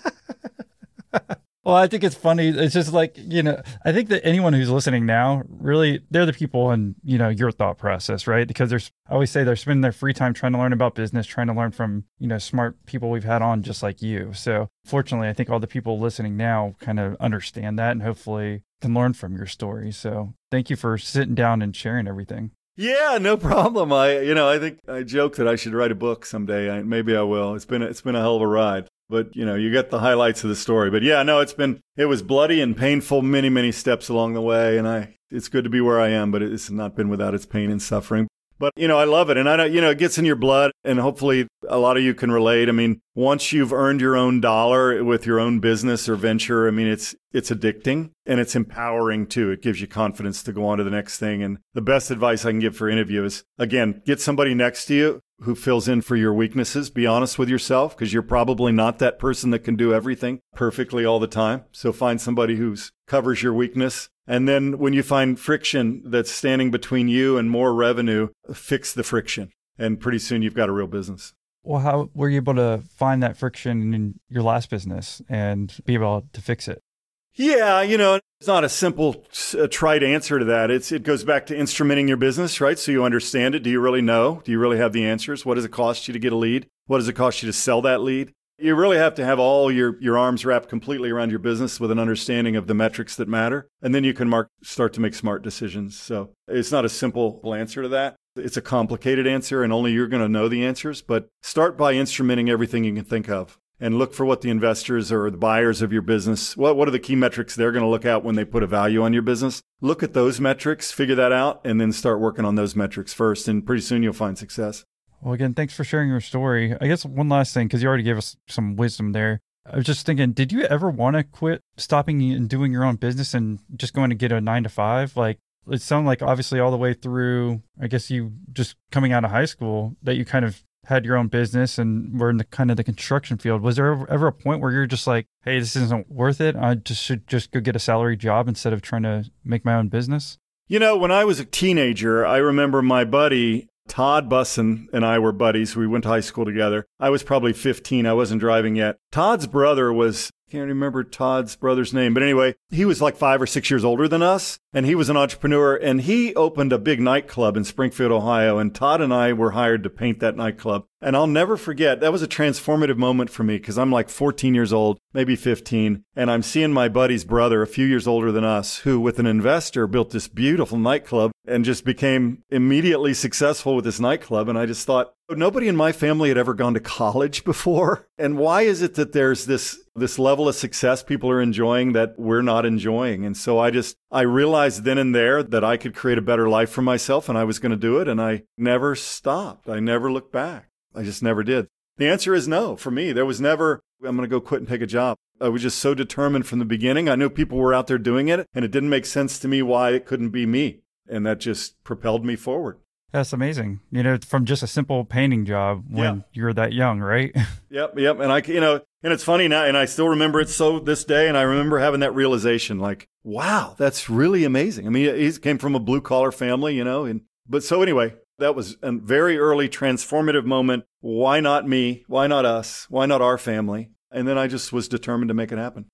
Well, I think it's funny. It's just like, you know, I think that anyone who's listening now, really, they're the people in, you know, your thought process, right? Because there's, I always say they're spending their free time trying to learn about business, trying to learn from, you know, smart people we've had on just like you. So fortunately, I think all the people listening now kind of understand that and hopefully can learn from your story. So thank you for sitting down and sharing everything. Yeah, no problem. I, you know, I think I joke that I should write a book someday. I, maybe I will. It's been, it's been a hell of a ride, but you know, you get the highlights of the story. But yeah, no, it's been, it was bloody and painful, many, many steps along the way, and I, it's good to be where I am, but it's not been without its pain and suffering. But you know, I love it, and I know, you know, it gets in your blood, and hopefully, a lot of you can relate. I mean, once you've earned your own dollar with your own business or venture, I mean, it's it's addicting and it's empowering too. It gives you confidence to go on to the next thing. And the best advice I can give for any of you is, again, get somebody next to you who fills in for your weaknesses. Be honest with yourself because you're probably not that person that can do everything perfectly all the time. So find somebody who's covers your weakness and then when you find friction that's standing between you and more revenue, fix the friction. And pretty soon you've got a real business. Well, how were you able to find that friction in your last business and be able to fix it? Yeah, you know, it's not a simple, uh, trite answer to that. It's it goes back to instrumenting your business, right? So you understand it. Do you really know? Do you really have the answers? What does it cost you to get a lead? What does it cost you to sell that lead? You really have to have all your, your arms wrapped completely around your business with an understanding of the metrics that matter. And then you can mark, start to make smart decisions. So it's not a simple answer to that. It's a complicated answer, and only you're going to know the answers. But start by instrumenting everything you can think of and look for what the investors or the buyers of your business what, what are the key metrics they're going to look at when they put a value on your business look at those metrics figure that out and then start working on those metrics first and pretty soon you'll find success Well, again, thanks for sharing your story. I guess one last thing, because you already gave us some wisdom there. I was just thinking, did you ever want to quit stopping and doing your own business and just going to get a nine to five? Like, it sounded like obviously all the way through, I guess you just coming out of high school that you kind of had your own business and were in the kind of the construction field. Was there ever, a point where you're just like, hey, this isn't worth it? I just should just go get a salary job instead of trying to make my own business? You know, when I was a teenager, I remember my buddy Todd Busson and I were buddies. We went to high school together. I was probably 15. I wasn't driving yet. Todd's brother was can't remember Todd's brother's name, but anyway, he was like five or six years older than us, and he was an entrepreneur, and he opened a big nightclub in Springfield, Ohio, and Todd and I were hired to paint that nightclub. And I'll never forget, that was a transformative moment for me because I'm like 14 years old, maybe 15, and I'm seeing my buddy's brother, a few years older than us, who with an investor built this beautiful nightclub and just became immediately successful with this nightclub. And I just thought, nobody in my family had ever gone to college before. And why is it that there's this this level of success people are enjoying that we're not enjoying? And so I just I realized then and there that I could create a better life for myself and I was going to do it and I never stopped. I never looked back. I just never did. The answer is no for me. There was never I'm going to go quit and take a job. I was just so determined from the beginning. I knew people were out there doing it and it didn't make sense to me why it couldn't be me. And that just propelled me forward. That's amazing. You know, from just a simple painting job when yeah. you're that young, right? yep, yep. And I, you know, and it's funny now, and I still remember it so this day. And I remember having that realization, like, wow, that's really amazing. I mean, he came from a blue collar family, you know, and but so anyway, that was a very early transformative moment. Why not me? Why not us? Why not our family? And then I just was determined to make it happen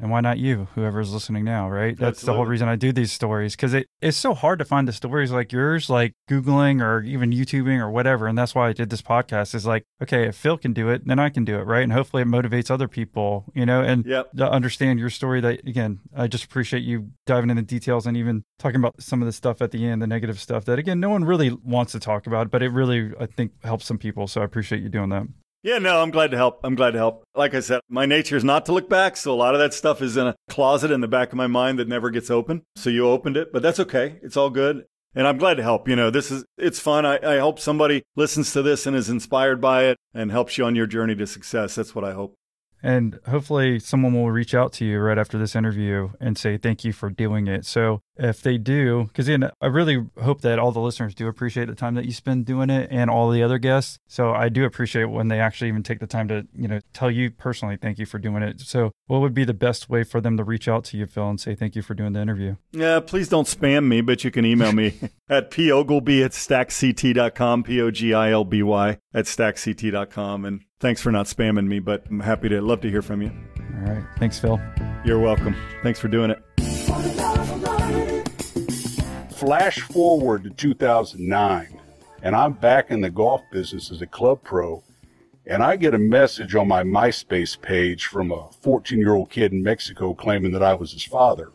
and why not you whoever's listening now right? That's Absolutely. the whole reason i do these stories because it, it's so hard to find the stories like yours like googling or even youtubing or whatever. And that's why i did this podcast is like okay if phil can do it then i can do it right? And hopefully it motivates other people you know and yep. to understand your story that again i just appreciate you diving into details and even talking about some of the stuff at the end the negative stuff that again no one really wants to talk about but it really i think helps some people. So i appreciate you doing that yeah, no, I'm glad to help. I'm glad to help. Like I said, my nature is not to look back. So a lot of that stuff is in a closet in the back of my mind that never gets open. So you opened it, but that's okay. It's all good. And I'm glad to help. You know, this is, it's fun. I, I hope somebody listens to this and is inspired by it and helps you on your journey to success. That's what I hope. And hopefully, someone will reach out to you right after this interview and say thank you for doing it. So, if they do, because again, I really hope that all the listeners do appreciate the time that you spend doing it and all the other guests. So, I do appreciate when they actually even take the time to, you know, tell you personally thank you for doing it. So, what would be the best way for them to reach out to you, Phil, and say thank you for doing the interview? Yeah, please don't spam me, but you can email me at pogilby at stackct.com, P O G I L B Y at stackct.com. And thanks for not spamming me, but I'm happy to love to hear from you. All right. Thanks, Phil. You're welcome. Thanks for doing it. Flash forward to 2009, and I'm back in the golf business as a club pro, and I get a message on my MySpace page from a 14 year old kid in Mexico claiming that I was his father.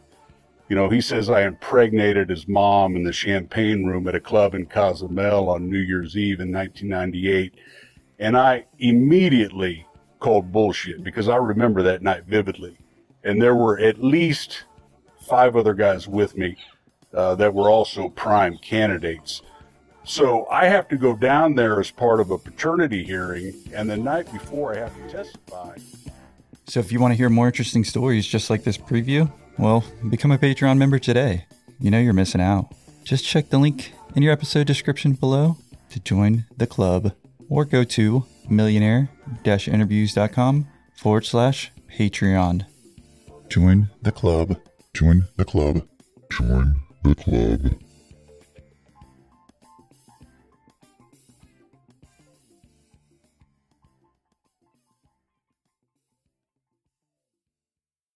You know, he says I impregnated his mom in the champagne room at a club in Cozumel on New Year's Eve in 1998 and I immediately called bullshit because I remember that night vividly. And there were at least five other guys with me uh, that were also prime candidates. So I have to go down there as part of a paternity hearing, and the night before I have to testify. So if you want to hear more interesting stories just like this preview, well, become a Patreon member today. You know you're missing out. Just check the link in your episode description below to join the club or go to millionaire-interviews.com forward slash Patreon. Join the club. Join the club. Join the club.